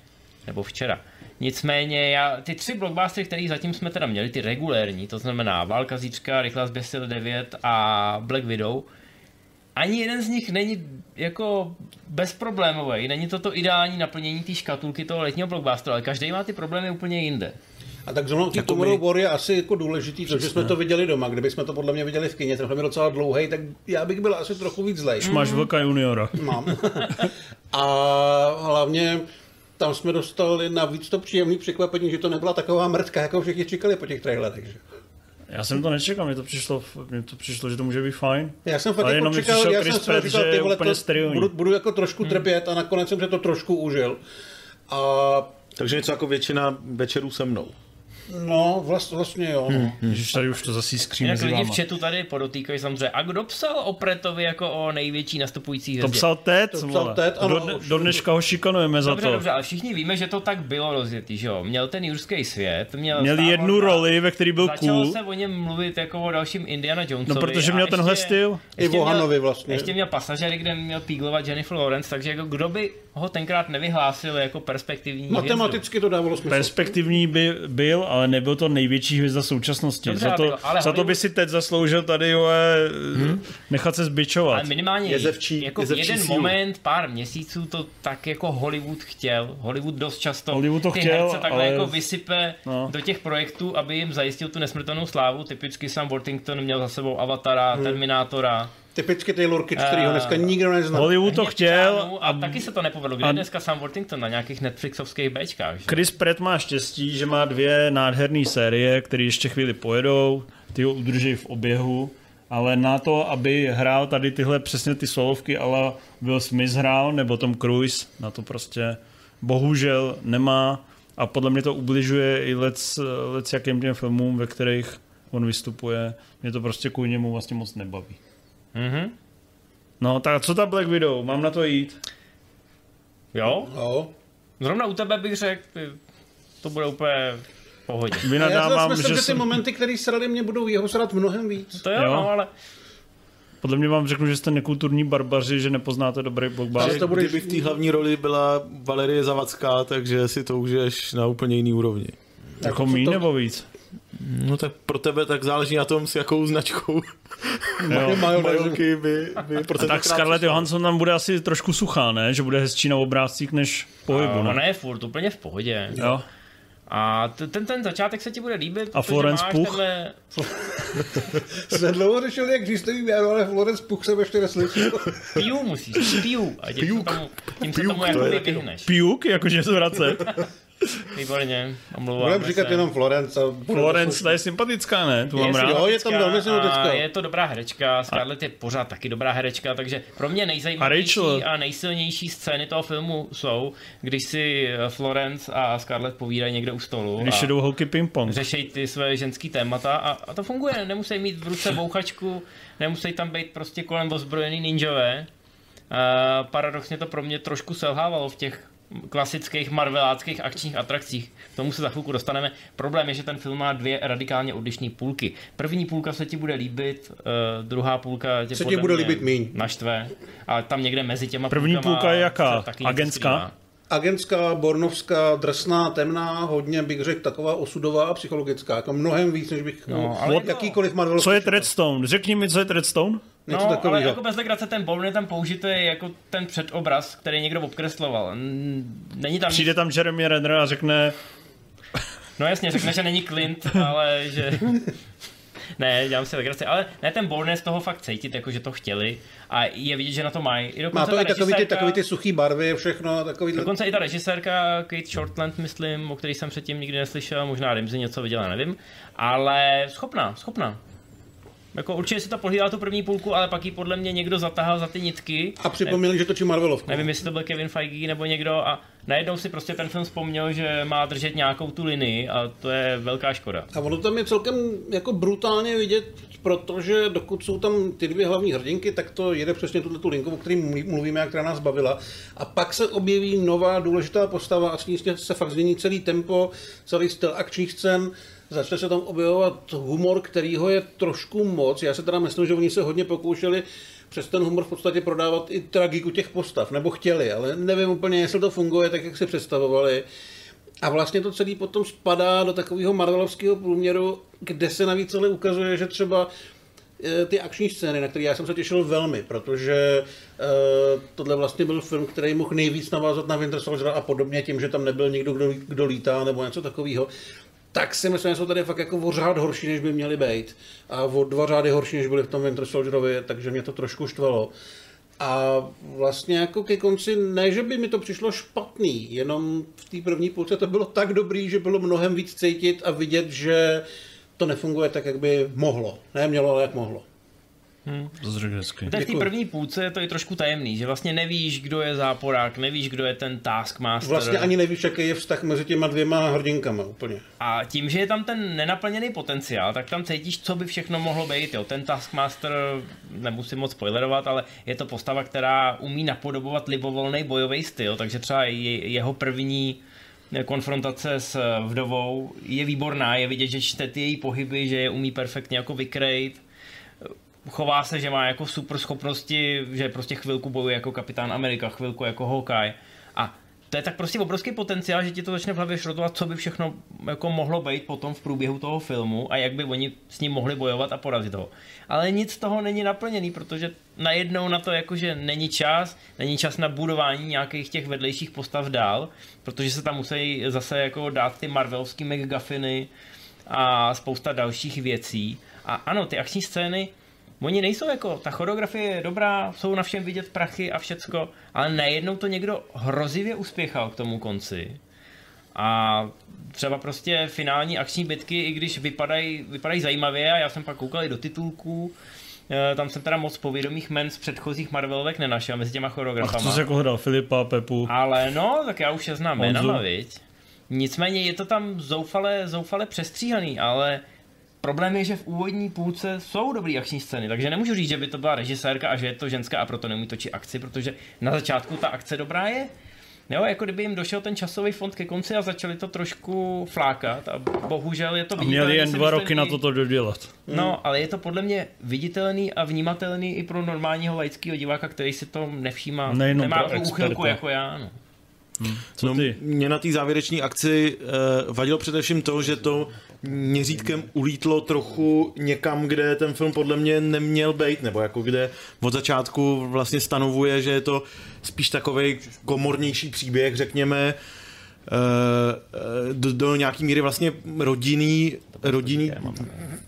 nebo včera. Nicméně já, ty tři blockbustery, které zatím jsme teda měli, ty regulérní, to znamená Válka zítřka, Rychlá zběsil 9 a Black Widow, ani jeden z nich není jako bezproblémový. Není to to ideální naplnění té škatulky toho letního blockbusteru, ale každý má ty problémy úplně jinde. A tak zrovna té Jako Tomorrow my- War je asi jako důležitý, to, že jsme to viděli doma. Kdyby jsme to podle mě viděli v kině, ten film je docela dlouhý, tak já bych byl asi trochu víc zlej. Už máš Vlka juniora. Mám. A hlavně tam jsme dostali navíc to příjemný překvapení, že to nebyla taková mrtka, jako všichni čekali po těch trailerech. Že? Já jsem to nečekal, mně to přišlo, mně to přišlo, že to může být fajn. Já jsem fakt jako jenom mi čekal, já jsem Pratt, říkal, že ty je vole, úplně to budu, budu, jako trošku trpět a nakonec jsem se to trošku užil. A Takže něco jako většina večerů se mnou. No, vlast, vlastně jo. No. Ježiš, tady už to zase skří Jinak mezi lidi váma. v chatu tady podotýkají samozřejmě. A kdo psal o Pretovi jako o největší nastupující To hvězdě? psal Ted, To psal vole. Ted, A ano, do, do dneška ho šikanujeme za Dobře, to. dobře, ale všichni víme, že to tak bylo rozjetý, že jo? Měl ten jurský svět, měl Měl Star jednu roli, ve který byl Začalo cool. se o něm mluvit jako o dalším Indiana Jonesovi. No, protože měl ještě- tenhle styl. I ještě o měl- Hanovi vlastně. Ještě měl pasažery, kde měl píglovat Jennifer Lawrence, takže jako kdo by ho tenkrát nevyhlásil jako perspektivní hvězdu? Matematicky to dávalo smysl. Perspektivní by byl, ale nebyl to největší hvězda současnosti. Dobře, za, ale to, tak- ale za to by si teď zasloužil tady jole, nechat se zbičovat. Ale minimálně Jezevčí- jako jezevčí jeden sílu. moment, pár měsíců to tak jako Hollywood chtěl. Hollywood dost často Hollywood to ty chtěl, herce takhle ale- jako vysype No. do těch projektů, aby jim zajistil tu nesmrtelnou slávu. Typicky Sam Worthington měl za sebou Avatara, Hmm. Terminátora. Typicky Taylor Kitsch, který ho Eh, dneska nikdo nezná. Hollywood to chtěl a, taky se to nepovedlo. Kde a- dneska Sam Worthington na nějakých Netflixovských Bčkách? Že? Chris Pratt má štěstí, že má dvě nádherné série, které ještě chvíli pojedou, ty ho udrží v oběhu, ale na to, aby hrál tady tyhle přesně ty solovky, ale Will Smith hrál, nebo Tom Cruise, na to prostě bohužel nemá a podle mě to ubližuje i lec, lec jakým těm filmům, ve kterých on vystupuje. Mě to prostě kvůli němu vlastně moc nebaví. Mhm. No tak co ta Black Widow? Mám na to jít? Jo? Jo. Zrovna u tebe bych řekl, to bude úplně v pohodě. Já si Vynadávám, myslím, že, že ty jsem, momenty, které srali, mě budou jeho srat mnohem víc. To jo, Jo. no, ale podle mě vám řeknu, že jste nekulturní barbaři, že nepoznáte dobrý blockbuster. Ale to bude- Kdyby v té hlavní roli byla Valerie Zavacká, takže si to užiješ na úplně jiný úrovni. Jako míň to- nebo víc? No tak pro tebe tak záleží na tom, s jakou značkou Jo. majorky by, by pro A tak Scarlett Johansson tam bude asi trošku suchá, ne? Že bude hezčí na obrázcích než pohybu, ona ne? je furt úplně v pohodě. Jo. A ten, ten začátek se ti bude líbit, protože Florence Pugh? tenhle... Jsme dlouho řešili, jak říct jméno, ale Florence Pugh jsem ještě neslyšel. Piu musíš, piu. A tím se tomu, tím se tomu to jako je vyhneš. Piuk, jakože vracet. Výborně, omlouváme Budeme říkat se. jenom Florence. Florence, ta je sympatická, ne? Tu mám Je rád. Jo, je tam velmi sympatická. a Je to dobrá herečka, Scarlett je pořád taky dobrá herečka, takže pro mě nejzajímavější A a, nejsilnější scény toho filmu jsou, když si Florence a Scarlett povídají někde u stolu Když jdou holky ping-pong. řešejí ty své ženský témata a, a to funguje. Nemusí mít v ruce bouchačku, nemusí tam být prostě kolem ozbrojený ninjové. A paradoxně to pro mě trošku selhávalo v těch klasických marveláckých akčních atrakcích. K tomu se za chvilku dostaneme. Problém je, že ten film má dvě radikálně odlišné půlky. První půlka se ti bude líbit, uh, druhá půlka tě Se ti bude líbit míň. Naštve, ale tam někde mezi těma První půlka je jaká? Agentská? Skrývá. Agentská, bornovská, drsná, temná, hodně bych řekl taková osudová a psychologická. Jako mnohem víc, než bych No, no, ale jakýkoliv Marvel. Co je Treadstone? Řekni mi, co je Treadstone? Něco no, ale takového. jako bez legrace ten Bourne je tam použitý jako ten předobraz, který někdo obkresloval. Není tam Přijde nic, tam Jeremy Renner a řekne, no jasně, řekne, že není Clint, ale že... ne, dělám si legraci, ale ne, ten z toho fakt cítit, jako že to chtěli a je vidět, že na to mají. I Má to i takový ty, takový ty suchý barvy, všechno, takový Dokonce i ta režisérka Kate Shortland, myslím, o který jsem předtím nikdy neslyšel, možná Rimzy něco viděla, nevím, ale schopná, schopná. Jako určitě si to pohlídala tu první půlku, ale pak ji podle mě někdo zatahal za ty nitky. A připomněli, že točí Marvelovku. Nevím, jestli to byl Kevin Feige nebo někdo a najednou si prostě ten film vzpomněl, že má držet nějakou tu linii a to je velká škoda. A ono tam je celkem jako brutálně vidět, protože dokud jsou tam ty dvě hlavní hrdinky, tak to jede přesně tuto tu linku, o které mluvíme a která nás bavila. A pak se objeví nová důležitá postava a s ní se fakt změní celý tempo, celý styl akčních scén. Začne se tam objevovat humor, kterýho je trošku moc. Já se teda myslím, že oni se hodně pokoušeli přes ten humor v podstatě prodávat i tragiku těch postav, nebo chtěli, ale nevím úplně, jestli to funguje tak, jak si představovali. A vlastně to celé potom spadá do takového marvelovského průměru, kde se navíc celé ukazuje, že třeba eh, ty akční scény, na které já jsem se těšil velmi, protože uh, tohle vlastně byl film, který mohl nejvíc navázat na Winter Soldier a podobně tím, že tam nebyl nikdo, kdo, kdo lítá nebo něco takového, tak si myslím, že jsou tady fakt jako o řád horší, než by měly být. A o dva řády horší, než byly v tom Winter Soldierovi, takže mě to trošku štvalo. A vlastně jako ke konci, ne, že by mi to přišlo špatný, jenom v té první půlce to bylo tak dobrý, že bylo mnohem víc cítit a vidět, že to nefunguje tak, jak by mohlo. Ne mělo, ale jak mohlo. To jsi řekl hezky. V té první půlce je to i trošku tajemný, že vlastně nevíš, kdo je záporák, nevíš, kdo je ten Taskmaster. Vlastně ani nevíš, jaký je vztah mezi těma dvěma hrdinkama úplně. A tím, že je tam ten nenaplněný potenciál, tak tam cítíš, co by všechno mohlo být. Jo. Ten Taskmaster, nemusím moc spoilerovat, ale je to postava, která umí napodobovat libovolný bojový styl, takže třeba je, jeho první konfrontace s vdovou je výborná, je vidět, že čte ty její pohyby, že je umí perfektně jako vykrejt, chová se, že má jako super schopnosti, že prostě chvilku bojuje jako kapitán Amerika, chvilku jako Hawkeye a to je tak prostě obrovský potenciál, že ti to začne v hlavě šrotovat, co by všechno jako mohlo být potom v průběhu toho filmu a jak by oni s ním mohli bojovat a porazit ho. Ale nic z toho není naplněný, protože najednou na to jakože není čas, není čas na budování nějakých těch vedlejších postav dál, protože se tam musí zase jako dát ty marvelovský McGuffiny a spousta dalších věcí. A ano, ty akční scény, Oni nejsou jako, ta choreografie je dobrá, jsou na všem vidět prachy a všecko, ale najednou to někdo hrozivě uspěchal k tomu konci. A třeba prostě finální akční bitky, i když vypadají, vypadají zajímavě, a já jsem pak koukal i do titulků, eh, tam jsem teda moc povědomých men z předchozích Marvelovek nenašel mezi těma A jako co jako jsi choreografama. jako hledal? Filipa, Pepu? Ale no, tak já už je znám jménama, viď? Nicméně je to tam zoufale, zoufale přestříhaný, ale problém je, že v úvodní půlce jsou dobrý akční scény, takže nemůžu říct, že by to byla režisérka a že je to ženská a proto neumí točit akci, protože na začátku ta akce dobrá je. Jo, jako kdyby jim došel ten časový fond ke konci a začali to trošku flákat a bohužel je to A měli jen dva roky na to to dodělat. No, ale je to podle mě viditelný a vnímatelný i pro normálního laického diváka, který si to nevšímá. Nejenom Nemá pro experta. jako já. No. Co no, ty? Mě na té závěrečné akci uh, vadilo především to, že to měřítkem ulítlo trochu někam, kde ten film podle mě neměl být, nebo jako kde od začátku vlastně stanovuje, že je to spíš takový komornější příběh, řekněme, eh, do, do nějaký míry vlastně rodinný, rodinný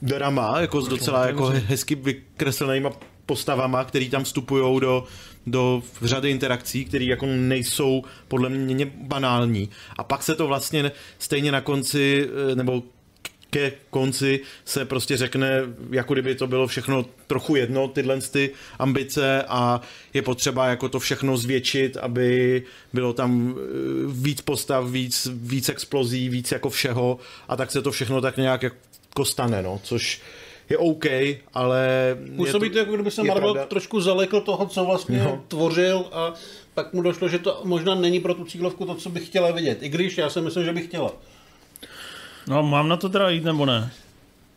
drama, jako s docela jako hezky vykreslenýma postavama, který tam vstupují do, do řady interakcí, které jako nejsou podle mě banální. A pak se to vlastně stejně na konci, eh, nebo ke konci se prostě řekne, jako kdyby to bylo všechno trochu jedno, tyhle ty ambice a je potřeba jako to všechno zvětšit, aby bylo tam eh, víc postav, víc, víc explozí, víc jako všeho a tak se to všechno tak nějak jako stane, no, což je OK, ale... Působí je to, jako kdyby se Marvel pravda- trošku zalekl toho, co vlastně No. tvořil a pak mu došlo, že to možná není pro tu cílovku to, co bych chtěla vidět. I když já si myslím, že bych chtěla. No, mám na to teda jít nebo ne?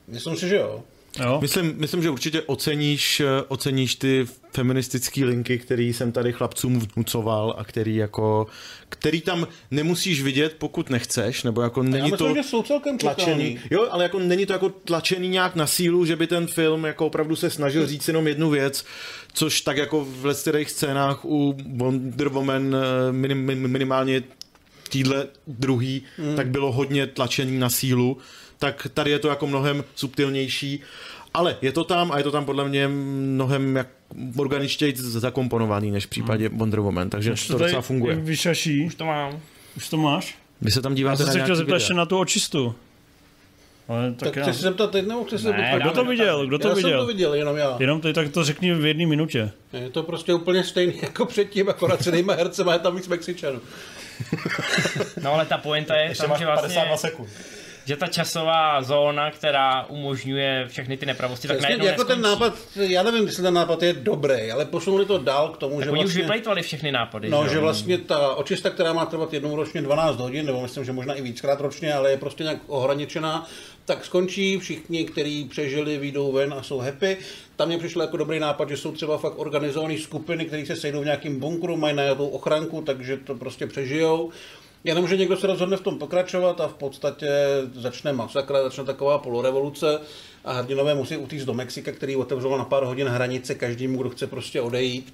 Myslím si, že jo. Jo? Myslím, myslím, že určitě oceníš, oceníš ty feministické linky, který jsem tady chlapcům vnucoval a který jako, který tam nemusíš vidět, pokud nechceš, nebo jako není myslím, to že jsou celkem tlačený. Jo, ale jako není to jako tlačený nějak na sílu, že by ten film jako opravdu se snažil říct jenom jednu věc, což tak jako v leckterých scénách u Wonder Woman eh, minim, minim- minimálně týhle druhý, mm. tak bylo hodně tlačený na sílu. Tak tady je to jako mnohem subtilnější. Ale je to tam a je to tam podle mě mnohem jak organičtěji zakomponovaný než v případě Wonder Woman, takže to, to docela funguje. Vyšaší. Už to mám. Už to máš? Vy se tam Já díváte jsem na se chtěl nějaký zeptat ještě na tu očistu. Ale tak, Tak já, chci se zeptat teď, nebo chci se Ne, zeptat? kdo to viděl? Kdo to já jsem to viděl? viděl, jenom já. Jenom teď tak to řekni v jedné minutě. Je to prostě úplně stejný jako předtím, akorát s jinýma hercema, je tam víc Mexičanů. No ale ta pointa je tam, že vlastně, sekund. Že ta časová zóna, která umožňuje všechny ty nepravosti, tak najednou jako ten neskončí. nápad, já nevím, jestli ten nápad je dobrý, ale posunuli to dál k tomu, Tak že oni už vlastně... vyplejtvali všechny nápady. No, jo? že vlastně ta očista, která má trvat jednou ročně 12 hodin, nebo myslím, že možná i víckrát ročně, ale je prostě nějak ohraničená, tak skončí všichni, kteří přežili, výjdou ven a jsou happy. Tam mě přišlo jako dobrý nápad, že jsou třeba fakt organizované skupiny, které se sejdou v nějakém bunkru, mají nějakou ochranku, takže to prostě přežijou. Jenom, že někdo se rozhodne v tom pokračovat a v podstatě začne masakra, začne taková polorevoluce a hrdinové musí utíct do Mexika, který otevřelo na pár hodin hranice každému, kdo chce prostě odejít.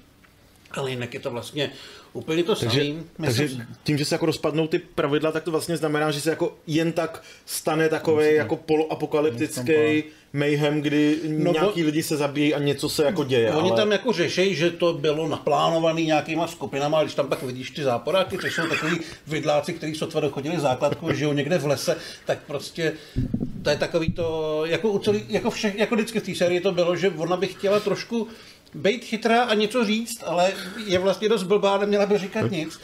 Ale jinak je to vlastně úplně to Takže, samé. takže tím, že se jako rozpadnou ty pravidla, tak to vlastně znamená, že se jako jen tak stane takový jako poloapokalyptický mayhem, kdy No, nějaký lidi se zabíjí a něco se jako děje. Oni ale... tam jako řešejí, že to bylo naplánované nějakýma skupinama, ale když tam pak vidíš ty záporáky, což jsou takový vidláci, kteří sotva dochodili základku, žijou někde v lese, tak prostě to je takový to, jako, u celý, jako, vše, jako vždycky v té sérii to bylo, že ona by chtěla trošku být chytrá a něco říct, ale je vlastně dost blbá, neměla by říkat nic.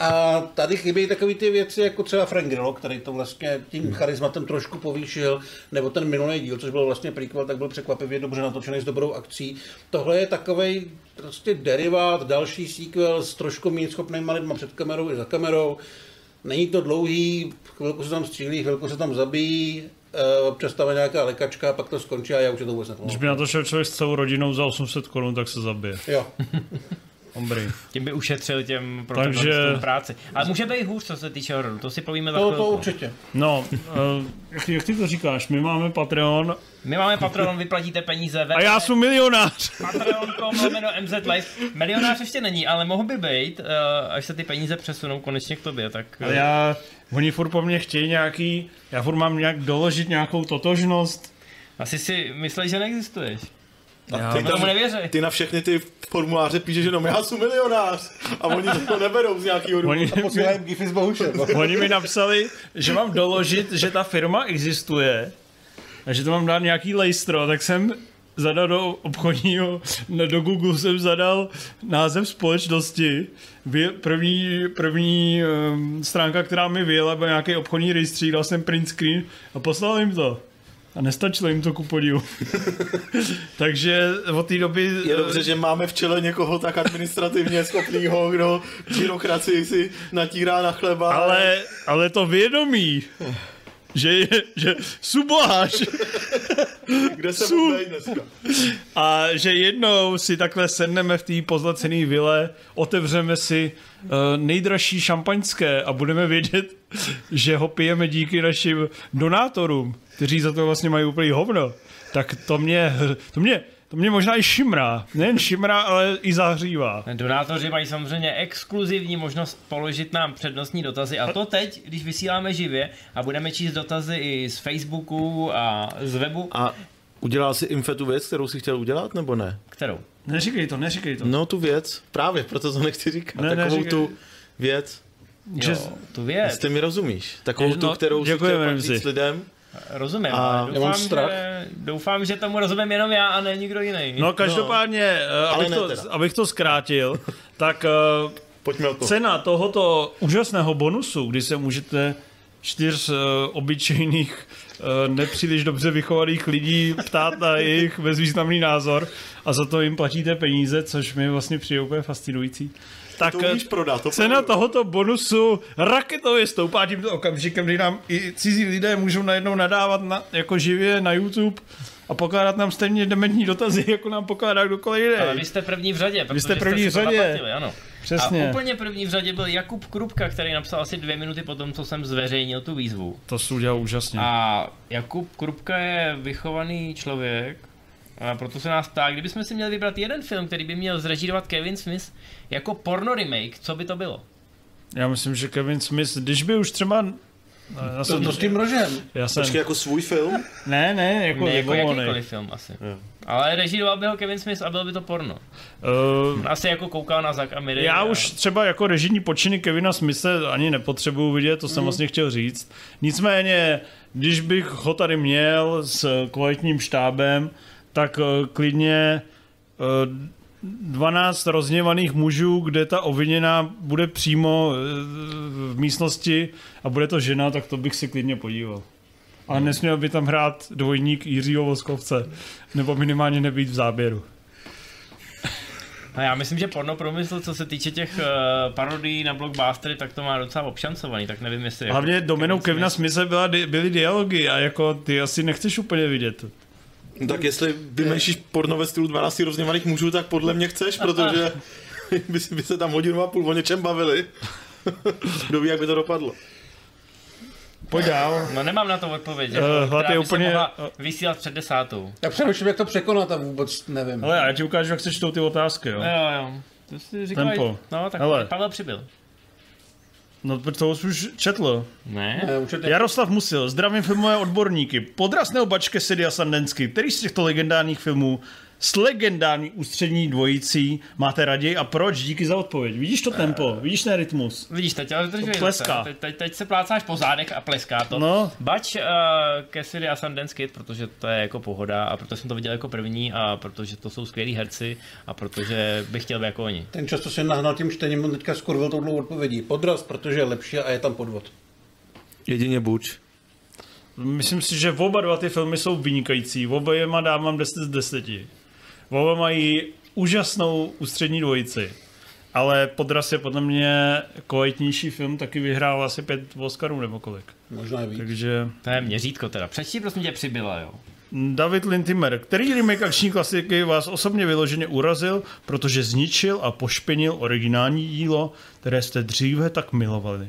A tady chybí takové ty věci, jako třeba Frank Grillo, který to vlastně tím charizmatem trošku povýšil, nebo ten minulý díl, což byl vlastně prequel, tak byl překvapivě dobře natočený s dobrou akcí. Tohle je takový prostě derivát, další sequel s trošku méně schopnýma lidma před kamerou i za kamerou. Není to dlouhý, chvilku se tam střílí, chvilku se tam zabíjí, eh, občas tam je nějaká lekačka, pak to skončí a já už je to vůbec Když nepamatuju. by na to šel člověk s celou rodinou za 800 korun, tak se zabije. Jo. Dobrý. Tím by ušetřil těm Takže- práci. Ale může být hůř, co se týče hororu, to si povíme za To, to určitě. No, uh, jak, ty, jak ty to říkáš? My máme Patreon My máme Patreon, vyplatíte peníze. a já jsem milionář. Patreon.com lomeno MZ Live. Milionář ještě není, ale mohl by být, eh, až se ty peníze přesunou konečně k tobě, tak... eh, Ale já, oni furt po mně chtějí nějaký, já furt mám nějak doložit nějakou totožnost. Asi si myslíš, že neexistuješ. Já, ty, tomu nevěří. ty na všechny ty formuláře píšeš jenom já jsem milionář a oni to neberou z nějakého důvodu. oni, Posílají gify s Bohušem. oni mi napsali, že mám doložit, že ta firma existuje a že to mám dát nějaký lejstro, tak jsem zadal do obchodního, do Google jsem zadal název společnosti, první, první um, stránka, která mi vyjela, byl nějaký obchodní rejstřík, dal jsem print screen a poslal jim to. A nestačilo jim to ku podivu. Takže od té doby... Je dobře, že máme v čele někoho tak administrativně schopného, kdo byrokracii si natírá na chleba. Ale, ale to vědomí, že, je, že suboháš kde se Su- mluví dneska? a že jednou si takhle sedneme v té pozlacené vile, otevřeme si uh, nejdražší šampaňské a budeme vědět, že ho pijeme díky našim donátorům, kteří za to vlastně mají úplný hovno. Tak to mě, to mě, to mě možná i šimrá. Nejen šimrá, ale i zahřívá. Donátoři mají samozřejmě exkluzivní možnost položit nám přednostní dotazy a to teď, když vysíláme živě a budeme číst dotazy i z Facebooku a z webu, A udělal jsi Infetu věc, kterou jsi chtěl udělat, nebo ne? kterou? Neříkej to, neříkej to. No tu věc, právě, proto to nechci říkat. Ne, Takovou neříkej. tu věc, Že- Jo, tu věc, jestli mi rozumíš. Takovou No, tu, kterou si děkujeme, chtěl říct lidem. Rozumím, A- ale Já mám doufám, strach. že, doufám, že tomu rozumím jenom já a ne nikdo jiný. No každopádně, no, abych, ne to, teda. abych to zkrátil, tak uh, Pojďme o to. cena tohoto úžasného bonusu, kdy se můžete čtyř uh, obyčejných, uh, nepříliš dobře vychovaných lidí ptát na jejich bezvýznamný názor a za to jim platíte peníze, což mi vlastně přijde úplně fascinující. Tak To umíš prodat, to cena pravda. tohoto bonusu raketově stoupá tímto okamžikem, kdy nám i cizí lidé můžou najednou nadávat na, jako živě na YouTube a pokládat nám stejně dementní dotazy, jako nám pokládá kdokoliv jiný. Ale vy jste první v řadě, protože jste první v si to řadě. zaplatili, ano. Přesně. A úplně první v řadě byl Jakub Krupka, který napsal asi dvě minuty po tom, co jsem zveřejnil tu výzvu. To jsi udělal úžasně. A Jakub Krupka je vychovaný člověk, a proto se nás ptá, kdybychom si měli vybrat jeden film, který by měl zrežírovat Kevin Smith jako porno remake, co by to bylo? Já myslím, že Kevin Smith, když by už třeba Já jsem, to s tím rožem. já jsem, Počkej, jako svůj film? ne, ne, jako Ne, jako libovolný. jakýkoliv film asi. Ale režíroval by ho Kevin Smith a byl by to porno. Uh, Asi jako koukal na Zack a Miri. Já a... už třeba jako režijní počiny Kevina Smithe ani nepotřebuju vidět, to jsem vlastně chtěl říct. Nicméně, když bych ho tady měl s kvalitním štábem, tak eh, klidně eh, 12 rozněvaných mužů, kde ta oviněná bude přímo eh, v místnosti a bude to žena, tak to bych si klidně podíval. Ale nesměl by tam hrát dvojník Jiřího Voskovce, nebo minimálně nebýt v záběru. A já myslím, že porno průmysl, co se týče těch uh, parodií na blockbustery, tak to má docela obšancovaný, tak nevím, jestli... jako Hlavně domenou Kevin Kevina Smithe byla, byly dialogy a jako ty asi nechceš úplně vidět. No, tak jestli vymýšlíš porno ve stylu 12 rozněvaných mužů, tak podle mě chceš, protože by, si- by se tam hodinu a půl o něčem bavili. Kdo ví, jak by to dopadlo. Pojď dál. No nemám na to odpověď, Eh, jako, hlad která je by se úplně- mohla vysílat před desátou. Já přemýšlím, jak to překonat a vůbec nevím. Ale já ti ukážu, jak se čtou ty otázky, jo. Jo, jo. To si říkal, Tempo. No, tak Hele. Pavel přibyl. No, to už četl. Ne? Ne. Jaroslav Musil, zdravím filmové odborníky. Podraz nebo bačke Sidia Sandensky, který z těchto legendárních filmů s legendární ústřední dvojicí máte raději a proč? Díky za odpověď. Vidíš to tempo, vidíš ten rytmus. Vidíš, teď, ale drží pleská. Teď, teď, teď, se plácáš po zádech a pleská to. No. Bač uh, Cassidy a Sundance Kid, protože to je jako pohoda a proto jsem to viděl jako první a protože to jsou skvělí herci a protože bych chtěl být jako oni. Ten čas, co si nahnal tím čtením, on teďka skurvil touhle odpovědí. Podraz, protože je lepší a je tam podvod. Jedině buď. Myslím si, že oba dva ty filmy jsou vynikající. Oba je má dávám 10 z 10. Oba mají úžasnou ústřední dvojici. Ale Podraz je podle mě kvalitnější film, taky vyhrál asi pět Oscarů nebo kolik. Možná je víc. Takže To je měřítko teda. Přečti prosím tě přibyla, jo. David Lintimer, který remake akční klasiky vás osobně vyloženě urazil, protože zničil a pošpinil originální dílo, které jste dříve tak milovali.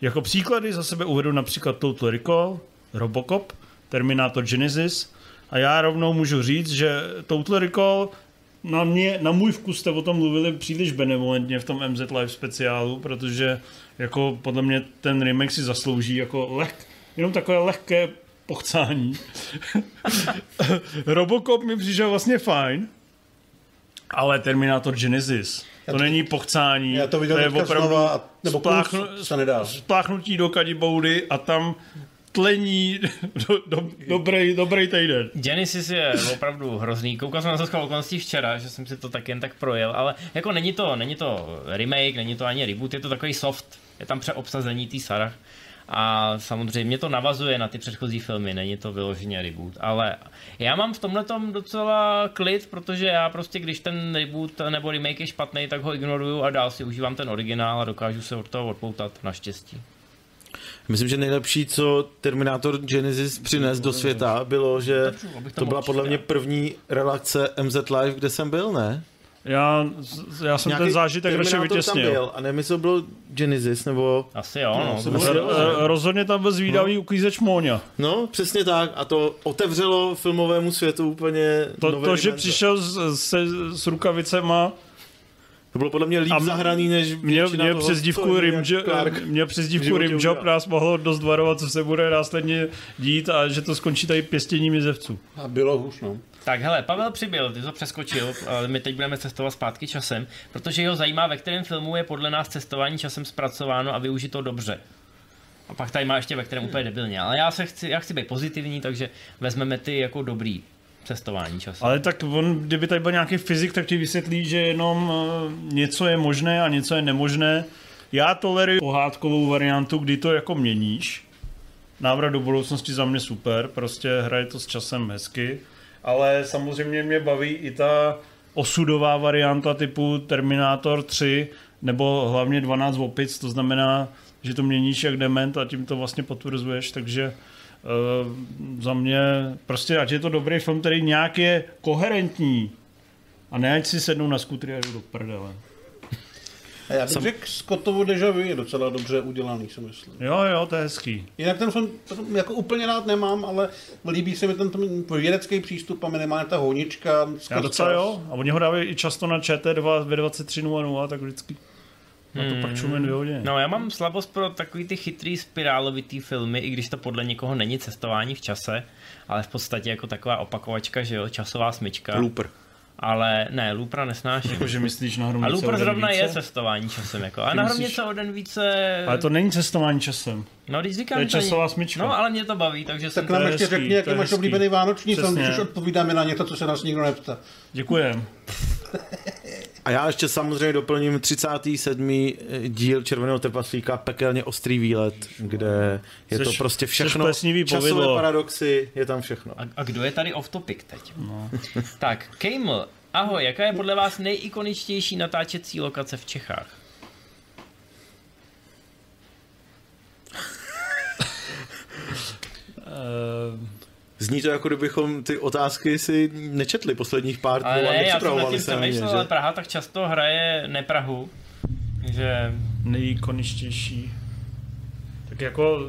Jako příklady za sebe uvedu například Total Recall, Robocop, Terminator Genesis a já rovnou můžu říct, že Total Recall na, mě, na můj vkus jste o tom mluvili příliš benevolentně v tom MZ Live speciálu, protože jako podle mě ten remake si zaslouží jako leh, jenom takové lehké pochcání. Robocop mi přišel vlastně fajn, ale Terminator Genesis, to není pochcání, Já to viděl je teďka opravdu znova a- nebo spláchnu, spláchnutí do kadiboudy a tam tlení do, do, dobrý, dobrý týden. Genesis je opravdu hrozný. Koukal jsem na to okolností včera, že jsem si to tak jen tak projel, ale jako není to, není to remake, není to ani reboot, je to takový soft. Je tam přeobsazení tý Sarah. A samozřejmě to navazuje na ty předchozí filmy, není to vyloženě reboot, ale já mám v tomhle docela klid, protože já prostě, když ten reboot nebo remake je špatný, tak ho ignoruju a dál si užívám ten originál a dokážu se od toho odpoutat, naštěstí. Myslím, že nejlepší, co Terminator Genesis přines do světa, bylo, že to byla podle mě první relace MZ Live, kde jsem byl, ne? Já, já jsem ten zážitek radši Terminator tam vytěsnil. byl, a nevím, jestli to bylo Genesis, nebo... Asi jo, no. no. myslel- R- rozhodně tam byl zvídavý uklízeč Móňa. No, přesně tak. A to otevřelo filmovému světu úplně To, nové to že přišel s, se, s rukavicema, To bylo podle mě líp A zahraný, než měl toho, přezdívku měl v přezdívku Rimjob, udělal. nás mohlo dost varovat, co se bude následně dít a že to skončí tady pěstěním jizevců. A bylo hůř, no. Tak hele, Pavel přibyl, ty to přeskočil, ale my teď budeme cestovat zpátky časem, protože jeho zajímá, ve kterém filmu je podle nás cestování časem zpracováno a využito dobře. A pak tady má ještě ve kterém úplně debilně, ale já se chci, já chci být pozitivní, takže vezmeme ty jako dobrý cestování časem. Ale tak on, kdyby tady byl nějaký fyzik, tak ti vysvětlí, že jenom eh, něco je možné a něco je nemožné. Já toleruji pohádkovou variantu, kdy to jako měníš. Návrat do budoucnosti za mě super, prostě hraje to s časem hezky. Ale samozřejmě mě baví i ta osudová varianta typu Terminator 3 nebo hlavně 12 opic, to znamená, že to měníš jak dement a tím to vlastně potvrzuješ, takže za mě prostě, ať je to dobrý film, který nějak je koherentní a ne ať si sednu na skutry a jdu do prdele. A já bych Sam... řekl, Scottovo Deja Vu je docela dobře udělaný, si myslím. Jo, jo, to je hezký. Jinak ten film jako úplně rád nemám, ale líbí se mi ten, ten vědecký přístup a minimálně ta honička. Já docela jo, a oni ho dávají i často na ČT2 ve 23.00, tak vždycky Na to pak čumím dvě hodiny. No já mám slabost pro takový ty chytrý spirálovitý filmy, i když to podle někoho není cestování v čase, ale v podstatě jako taková opakovačka, že jo, časová smyčka. Looper. Ale ne, Loopera nesnáším. Jakože myslíš na A hromnice den zrovna více? je cestování časem, jako. A na myslíš- hromnice o den více... Ale to není cestování časem. No, když říkám, to je časová smyčka. No, ale mě to baví, takže jsem Tak nám je ještě hezký, řekni, jaký máš oblíbený vánoční film, když už odpovídáme na něco, co se nás nikdo neptá. Děkujem. A já ještě samozřejmě doplním 37. díl Červeného trpaslíka, pekelně ostrý výlet, kde je to Jseš- prostě všechno, časové povidlo. paradoxy, je tam všechno. A, a kdo je tady off topic teď? No. tak, Kejml, ahoj, jaká je podle vás nejikoničtější natáčecí lokace v Čechách? Uh, Zní to jako kdybychom ty otázky si nečetli posledních pár Ale dnů a ne, já jsem nad nepřipravovali tím se na ně, ale že? Praha tak často hraje ne Prahu, že nejikoničtější. Tak jako,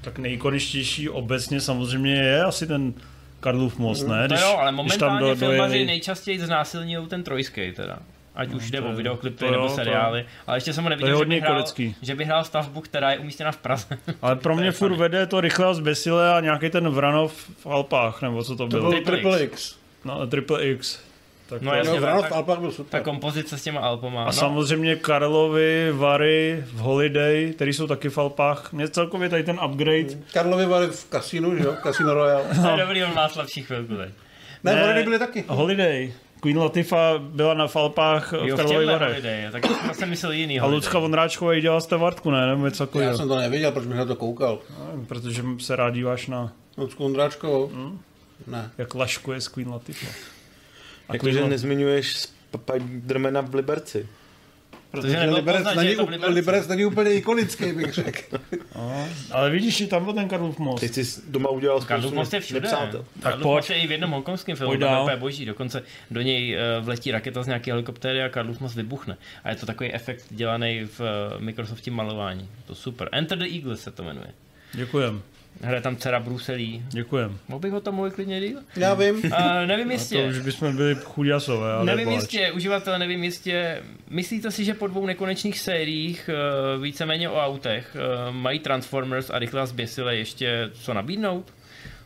tak nejikoničtější obecně samozřejmě je asi ten Karlův most, ne? to jo, ale když tam momentálně do- filmaři dojeli- nejčastěji znásilňují ten trojský teda. Ať už jde to o videoklipy to jo, nebo to- seriály, ale ještě jsem ho to je neviděl, že hodně by, hrál, že by hrál stavbu, která je umístěna v Praze. Ale pro To mě furt funny. vede to rychle a zbesile a nějaký ten Vranov v Alpách, nebo co to To bylo. byl Triple X. X. No, Triple X. Tak No to jasně, Vranov v tak- Alpách byl Ta super. kompozice s těma Alpama. A no. samozřejmě Karlovy, Vary v Holiday, který jsou taky v Alpách. Mě celkově tady ten upgrade, Karlovy Vary v kasínu, že jo? Casino Royale. To je dobrý, on má slabší chvilku teď. Ne, Ne. Vary byly taky. Holiday. Queen Latifa byla na Alpách v Jo, v Karlových těmhle Varech. holiday, tak to jsem myslel jiný A Lucka Vondráčková jí dělala stevartku, ne? Nebo něco Já takového. jsem to nevěděl, proč bych na to koukal. Nevím, Protože se rád díváš na, Lucku Ondráčkovou? Ne. jak laškuje s Queen Latifah. A Jakože Queen nezmiňuješ Spidermana v Liberci. Protože Liberec poznat, že není, to. Liberec není úplně ikonický, bych řekl. No, ale vidíš, i tam byl ten Karlův most. Ty jsi doma udělal Karlův most je všude. nepřátel. Karlův pojď. most je i v jednom hongkongském filmu, Pojď tam je úplně boží. Dokonce do něj eh, vletí raketa z nějaké helikoptéry a Karlův most vybuchne. A je to takový efekt dělaný v eh, Microsoftě malování. To super. Enter the Eagle se to jmenuje. Děkujem, Hraje tam dcera Bruselí. děkujem. Mohl bych o tom mluvit klidně díl? Já vím. Uh, nevím To jistě. už bychom byli chudiasové, ale Nevím nepláč. jistě, uživatel nevím jistě. Myslíte si, že po dvou nekonečných sériích, uh, víceméně o autech, uh, mají Transformers a Rychle a zběsile ještě co nabídnout?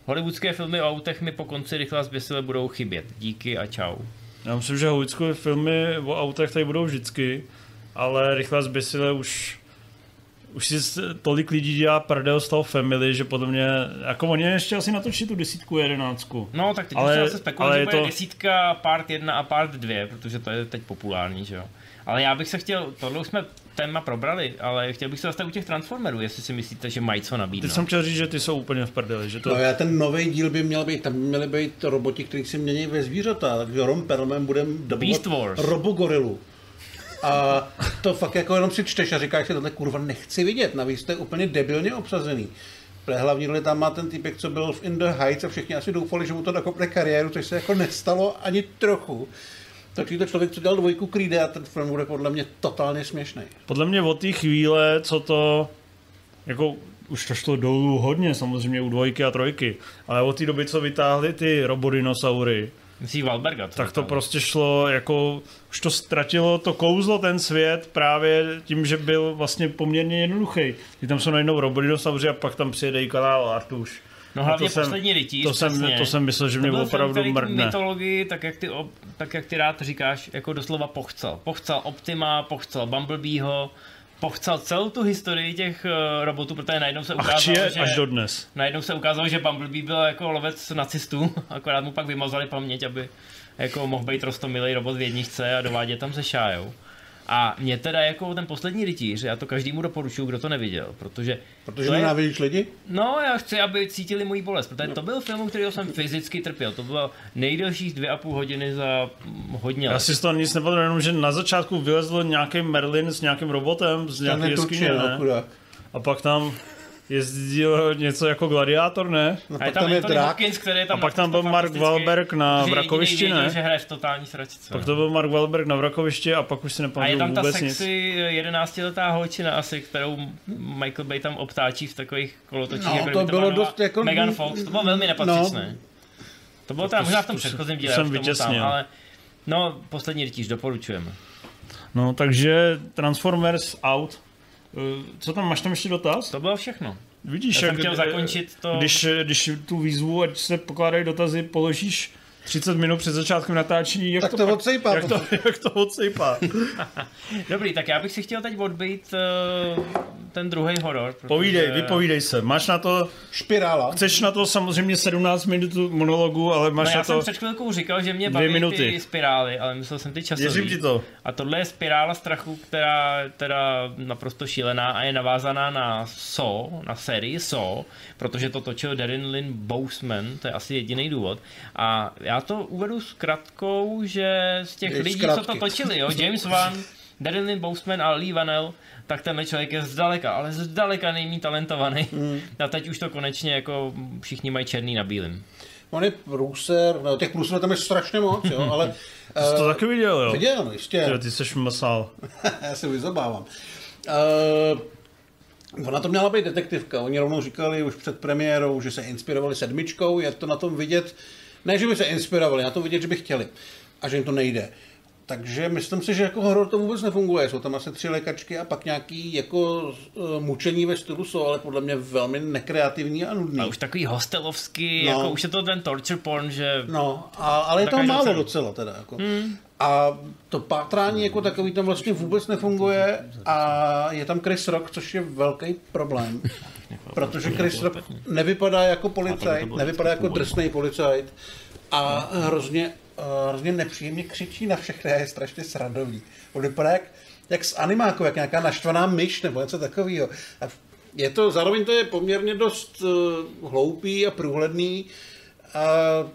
Hollywoodské filmy o autech mi po konci Rychle a zběsile budou chybět. Díky a čau. Já myslím, že hollywoodské filmy o autech tady budou vždycky, ale rychle zběsile už už si tolik lidí dělá prdel z toho family, že podle mě, jako oni ještě asi natočí tu desítku, jedenáctku. No, tak teď Ale- se spekuluje, ale že je bude to- desítka, part 1 a part 2, protože to je teď populární, že jo. Ale já bych se chtěl, tohle už jsme téma probrali, ale chtěl bych se zastavit u těch Transformerů, jestli si myslíte, že mají co Teď nabídnout. jsem chtěl říct, že ty jsou úplně v prdeli, že to... No já ten nový díl by měl být, tam by měly být roboti, kteří si mění ve zvířata, takže Ron Perlman bude Beast Wars. robogorilu. A to fakt jako jenom si čteš a říkáš si, tohle kurva nechci vidět, navíc to je úplně debilně obsazený. Protože hlavní roli tam má ten týpek, co byl v In the Heights a všichni asi doufali, že mu to nakopne kariéru, což se jako nestalo ani trochu. Takový to člověk, co dělal dvojku Creed a ten film bude podle mě totálně směšný. Podle mě od té chvíle, co to, jako už to šlo dolů hodně samozřejmě u dvojky a trojky, ale od té doby, co vytáhli ty robodinosaury, Myslíš Valberga? tak to prostě šlo jako, už to ztratilo to kouzlo ten svět právě tím, že byl vlastně poměrně jednoduchý. Ty tam jsou najednou robodinosauři a pak tam přijede i kanál Artuš. No hlavně to jsem- poslední rytíř, to jsem, přesně. to jsem myslel, že mě To film, opravdu tu mrdne. mytologii, tak jak, ty, tak jak ty rád říkáš, jako doslova pochcel. Pochcel Optima, pochcel Bumblebeeho, pochcel celou tu historii těch uh, robotů, protože najednou se Ach, ukázalo, či je že... až dodnes. Najednou se ukázalo, že Bumblebee byl jako lovec nacistů, akorát mu pak vymazali paměť, aby jako mohl být rostomilý robot v jedničce a dovádět tam se šájou. A mě teda jako ten poslední rytíř, já to každému doporučuju, kdo to neviděl, protože... Protože to je- nenávidíš lidi? No, já chci, aby cítili můj bolest, protože to byl film, který jsem fyzicky trpěl. To bylo nejdelších dvě a půl hodiny za hodně Já let. si z toho nic nepamatuju, jenom že na začátku vylezl nějaký Merlin s nějakým robotem z Ten nějaké jeskyně, ne? no. A pak tam jezdil něco jako gladiátor, ne? No, A pak je tam, tam je Anthony drak. Hopkins, který je tam A pak tam byl Mark Wahlberg na Vrakovišti, ne? že hraje v totální sračce. Pak to byl Mark Wahlberg na Vrakovišti a pak už si A je nepamatuju tam ta vůbec nic. sexy 11-letá holčina asi, kterou Michael Bay tam obtáčí v takových kolotočích. No, jako to bylo dost jako- Megan Fox, to bylo velmi nepatřičné. To bylo to- možná v tom předchozím díle, jsem tam, ale no, poslední rytíř, doporučujeme. No, takže Transformers out. Eh, Co tam, máš tam ještě dotaz? To bylo všechno. Vidíš, Já jsem jak, chtěl zakončit to- Když, když tu výzvu, ať se pokládají dotazy, položíš 30 minut před začátkem natáčení, jak Tak to, to pak- odsejpá Jak to, jak to odsejpá. Dobrý, tak já bych si chtěl teď odbít uh, ten druhý horor. Protože... Povídej, vypovídej se. Máš na to, Špirála. chceš na to samozřejmě 17 minut monologu, ale No máš já na jsem to... před chvilkou říkal, že mě baví minuty. ty spirály, ale myslel jsem ty časový. Věřím ti to. A tohle je spirála strachu, která je teda naprosto šílená a je navázaná na So, na sérii So, protože to točil Darren Lynn Bousman, to je asi jediný důvod. A já to uvedu s kratkou, že z těch Dej lidí, zkratky. co to točili, jo, James Wan, Darren Bousman a Lee Vanell, tak tenhle člověk je zdaleka, ale zdaleka nejmí talentovaný. Hmm. A teď už to konečně jako všichni mají černý na bílém. On je průser, no těch průserů tam je strašně moc, jo, ale... Jsi to eh, taky viděl, jo? Viděl, no, jistě. Jo, ty jsi masál. Já se vyzobávám. Uh, ona to měla být detektivka. Oni rovnou říkali už před premiérou, že se inspirovali sedmičkou. Je to na tom vidět, ne, že by se inspirovali, na tom vidět, že by chtěli. A že jim to nejde. Takže myslím si, že jako horor to vůbec nefunguje. Jsou tam asi tři lékačky a pak nějaký jako uh, mučení ve stylu jsou, ale podle mě velmi nekreativní a nudný. A už takový hostelovský, No. jako už je to ten torture porn, že No, a, ale je toho málo docela teda. Jako. Hmm. A to pátrání jako takový tam vlastně vůbec nefunguje a je tam Chris Rock, což je velký problém. Protože Chris Rock nevypadá jako policajt, nevypadá jako drsný policajt a hrozně, eh, hrozně nepříjemně křičí na všechny a je strašně srandový. On vypadá jak, jak z animáku, jak nějaká naštvaná myš nebo něco takového. Je to, zároveň to je poměrně dost uh, hloupý a průhledný, a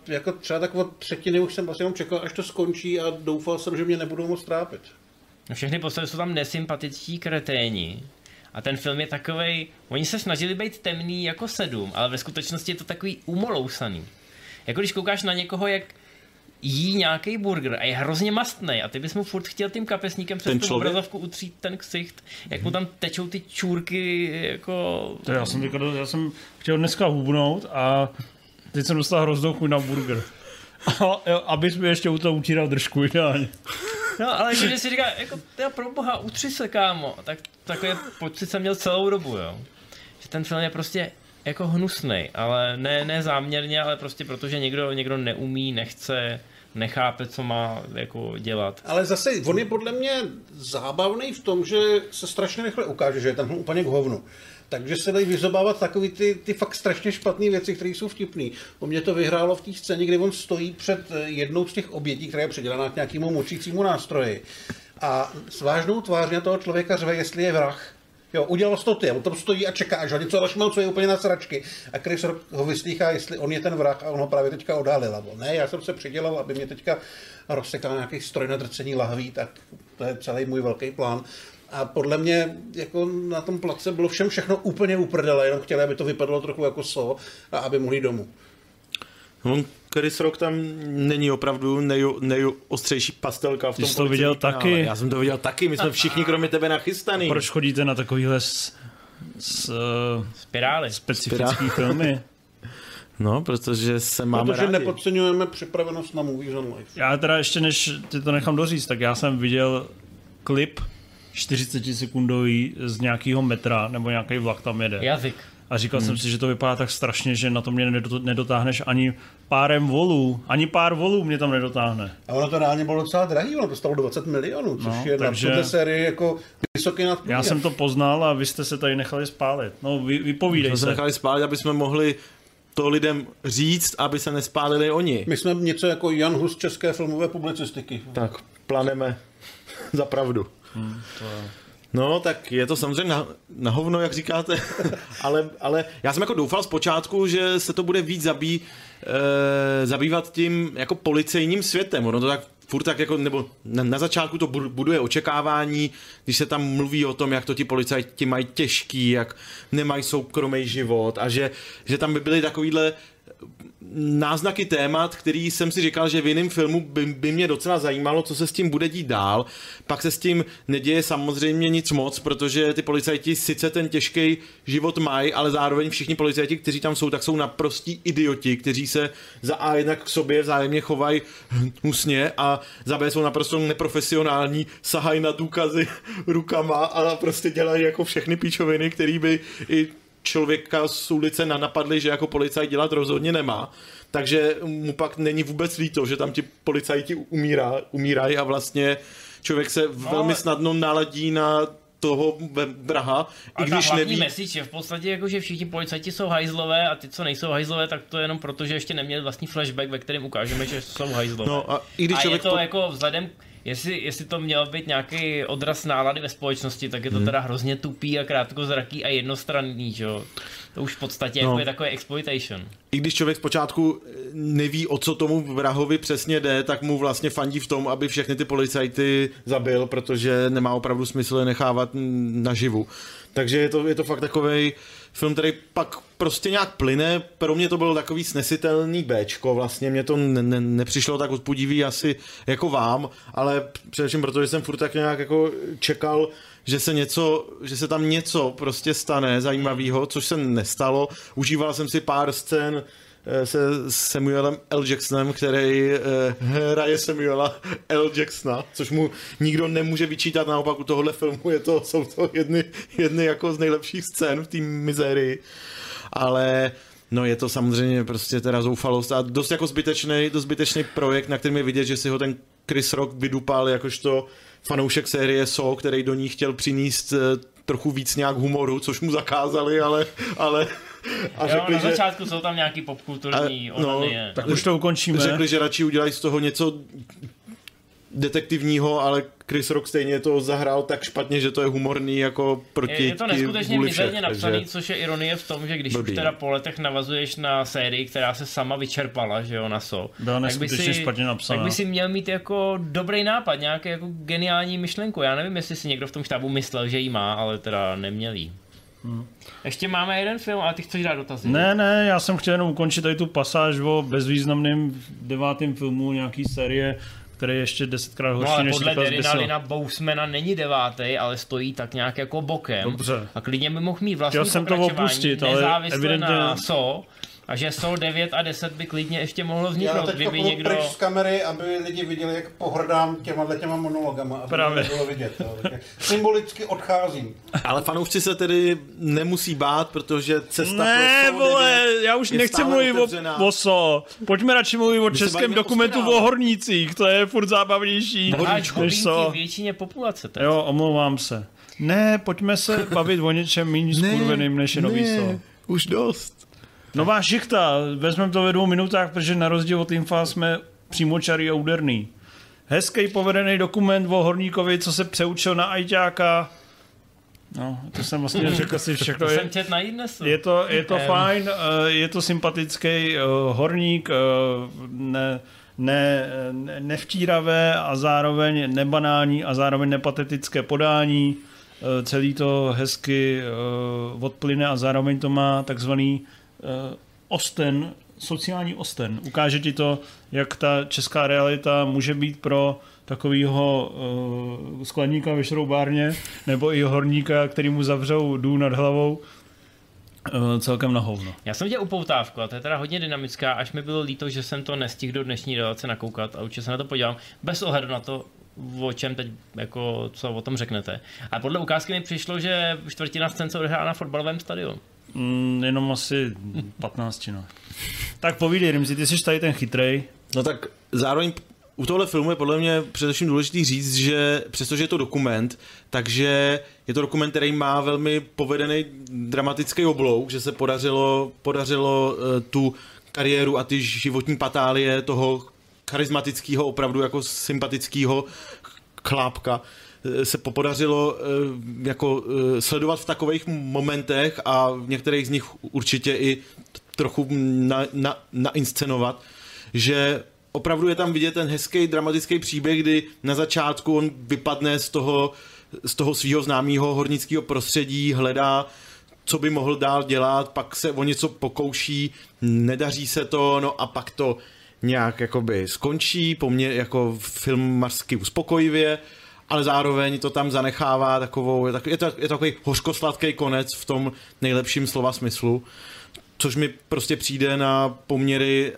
jako třeba tak od třetiny už jsem vlastně jenom čekal, až to skončí a doufal jsem, že mě nebudou moc trápit. no všechny postavy jsou tam nesympatičtí kreténi. A ten film je takovej, oni se snažili být temný jako sedm, ale ve skutečnosti je to takový umolousaný. Jako když koukáš na někoho, jak jí nějaký burger a je hrozně mastný a ty bys mu furt chtěl tím kapesníkem přes Ten tu člověk? obrazovku utřít ten ksicht, jak mu tam tečou ty čůrky jako... To já jsem, já jsem chtěl dneska hubnout a teď jsem dostal hroznou chuť na burger. A, abys mi ještě u toho utíral držku ideálně. No, ale když si říká, jako, já pro boha, utři se, kámo, tak takový pocit jsem měl celou dobu, jo. Že ten film je prostě jako hnusný, ale ne, ne záměrně, ale prostě protože někdo, někdo neumí, nechce, nechápe, co má jako dělat. Ale zase, on je podle mě zábavný v tom, že se strašně rychle ukáže, že je tam úplně k hovnu. Takže se dají vyzobávat takový ty, ty fakt strašně špatné věci, které jsou vtipné. U mě to vyhrálo v té scéně, kdy on stojí před eh, jednou z těch obětí, která je předělaná k nějakému močícímu nástroji. A s vážnou tváří na toho člověka řve, jestli je vrah. Jo, udělal to ty, on tam stojí a čeká, že ho něco rozšmelcuje úplně na sračky. A Chris Rock ho vyslýchá, jestli on je ten vrah a on ho právě teďka odhalil. Ne, já jsem se přidělal, aby mě teďka rozsekal nějaký stroj na drcení lahví, tak to je celý můj velký plán. A podle mě jako na tom place bylo všem všechno úplně uprdele, jenom chtěli, aby to vypadalo trochu jako so a aby mohli domů. On, Chris Rock tam není opravdu nej, nejostřejší pastelka v tom jsi to viděl policejním taky? kanále. Já jsem to viděl taky, my jsme všichni kromě tebe nachystaný. Proč chodíte na takovýhle s, s, uh, Spirály. specifický filmy? No, protože se máme Protože rádi. nepodceňujeme připravenost na Movies on Life. Já teda ještě než ty to nechám doříct, tak já jsem viděl klip 40 sekundový z nějakého metra, nebo nějaký vlak tam jede. Jazyk. A říkal hmm. jsem si, že to vypadá tak strašně, že na to mě nedot- nedotáhneš ani párem volů. Ani pár volů mě tam nedotáhne. A ono to reálně bylo docela drahý, ono to stalo 20 milionů, což No, je takže- na sérii jako vysoký nadprůměr. Já jsem to poznal a vy jste se tady nechali spálit. No, vy, vypovídej jsme se se. nechali spálit, aby jsme mohli to lidem říct, aby se nespálili oni. My jsme něco jako Jan Hus české filmové publicistiky. Tak planeme za pravdu. No, tak je to samozřejmě na, na hovno, jak říkáte, ale, ale já jsem jako doufal zpočátku, že se to bude víc zabí, e, zabývat tím jako policejním světem. Ono to tak furt tak jako, nebo na, na začátku to bu- buduje očekávání, když se tam mluví o tom, jak to ti policajti mají těžký, jak nemají soukromý život a že, že tam by byly takovýhle náznaky témat, který jsem si říkal, že v jiném filmu by, by mě docela zajímalo, co se s tím bude dít dál. Pak se s tím neděje samozřejmě nic moc, protože ty policajti sice ten těžký život mají, ale zároveň všichni policajti, kteří tam jsou, tak jsou naprostí idioti, kteří se za A jednak k sobě vzájemně chovají hnusně a za B jsou naprosto neprofesionální, sahají na důkazy rukama a prostě dělají jako všechny píčoviny, který by i člověka z ulice napadli, že jako policajt dělat rozhodně nemá. Takže mu pak není vůbec líto, že tam ti policajti umírá, umírají a vlastně člověk se no, velmi snadno naladí na toho vraha, i když neví... message je v podstatě jako, že všichni policajti jsou hajzlové a ty, co nejsou hajzlové, tak to je jenom proto, že ještě neměli vlastní flashback, ve kterém ukážeme, že jsou hajzlové. No a i když a člověk je to po... jako vzhledem Jestli, jestli to měl být nějaký odraz nálady ve společnosti, tak je to hmm. teda hrozně tupý a krátkozraký a jednostranný, že jo. To už v podstatě no. jako je takový exploitation. I když člověk zpočátku neví, o co tomu vrahovi přesně jde, tak mu vlastně fandí v tom, aby všechny ty policajty zabil, protože nemá opravdu smysl je nechávat naživu. Takže je to, je to fakt takovej film, který pak prostě nějak plyne. Pro mě to bylo takový snesitelný Bčko, vlastně mě to ne, ne, nepřišlo tak odpudivý asi jako vám, ale především proto, že jsem furt tak nějak jako čekal, že se něco, že se tam něco prostě stane zajímavého, což se nestalo. Užíval jsem si pár scén Eh, se Samuelem L. Jacksonem, který eh, hraje Samuela L. Jacksona, což mu nikdo nemůže vyčítat, naopak u tohohle filmu je to, jsou to jedny, jedny jako z nejlepších scén v té mizérii. Ale No je to samozřejmě prostě teda zoufalost a dost jako zbytečný, dost zbytečný projekt, na kterém je vidět, že si ho ten Chris Rock vydupal jakožto fanoušek série So, který do ní chtěl přinést eh, trochu víc nějak humoru, což mu zakázali, ale, ale a jo, řekli, na začátku že... jsou tam nějaký popkulturní a, no, Tak už to ukončíme. Řekli, že radši udělají z toho něco detektivního, ale Chris Rock stejně to zahrál tak špatně, že to je humorný jako proti Je, je to neskutečně mizerně napsaný, takže... což je ironie v tom, že když Blbý. už teda po letech navazuješ na sérii, která se sama vyčerpala, že jo, na so. Byla tak by si, špatně napsaná. Tak by si měl mít jako dobrý nápad, nějaký jako geniální myšlenku. Já nevím, jestli si někdo v tom štábu myslel, že ji má, ale teda neměl jí. Hmm. Ještě máme jeden film, ale ty chceš dát dotazy. Ne, ne, já jsem chtěl jenom ukončit tady tu pasáž o bezvýznamném devátém filmu nějaký série, který je ještě desetkrát horší, no, ale než podle Derina Bousmana není devátý, ale stojí tak nějak jako bokem. Dobře. A klidně by mohl mít vlastní Chtěl jsem to opustit, ale evidentně... na so, a že Soul 9 a 10 by klidně ještě mohlo vzniknout, Já kdyby někdo... pryč z kamery, aby lidi viděli, jak pohrdám těma těma monologama, aby Právě. to bylo vidět. Jo. Symbolicky odcházím. Ale fanoušci se tedy nemusí bát, protože cesta ne, pro vole, já už nechci mluvit o, o so. Pojďme radši mluvit o českém dokumentu o hornících, to je furt zábavnější. Než so. většině populace. Teď. Jo, omlouvám se. Ne, pojďme se bavit o něčem méně skurveným než je nový so. Už dost. Nová šichta, vezmeme to ve dvou minutách, protože na rozdíl od Infa jsme přímočarý a úderný. Hezký povedený dokument o Horníkovi, co se přeučil na ajťáka. No, to jsem vlastně řekl si všechno. To jsem čet na je to, je to fajn, eh, je to sympatický eh, horník, eh, ne, ne, nevtíravé a zároveň nebanální a zároveň nepatetické podání. Celý to hezky odplyne a zároveň to má takzvaný osten, sociální osten. Ukáže ti to, jak ta česká realita může být pro takového uh, skladníka ve šroubárně nebo i horníka, který mu zavřou důl nad hlavou, uh, celkem na hovno. Já jsem dělal upoutávku a to je teda hodně dynamická, až mi bylo líto, že jsem to nestihl do dnešní relace nakoukat a určitě se na to podívám, bez ohledu na to, o čem teď, jako, co o tom řeknete. A podle ukázky mi přišlo, že čtvrtina scén se odehrá na fotbalovém stadionu. Mm, jenom asi 15, no. Tak povídej, Rimzi, ty jsi tady ten chytrej. No tak zároveň u tohle filmu je podle mě především důležitý říct, že přestože je to dokument, takže je to dokument, který má velmi povedený dramatický oblouk, že se podařilo, podařilo uh, tu kariéru a ty životní patálie toho charismatického, opravdu jako sympatického chlápka Eh, se podařilo eh, jako eh, sledovat v takových momentech a v některých z nich určitě i trochu na, na, nainscenovat, že opravdu je tam vidět ten hezký dramatický příběh, kdy na začátku on vypadne z toho, z toho svého známého hornického prostředí, hledá co by mohl dál dělat, pak se o něco pokouší, nedaří se to, no a pak to nějak jakoby skončí, po mně jako filmařsky uspokojivě, ale zároveň to tam zanechává takovou, je, tak, je, to, je to takový hořkosladký konec v tom nejlepším slova smyslu, což mi prostě přijde na poměry eh,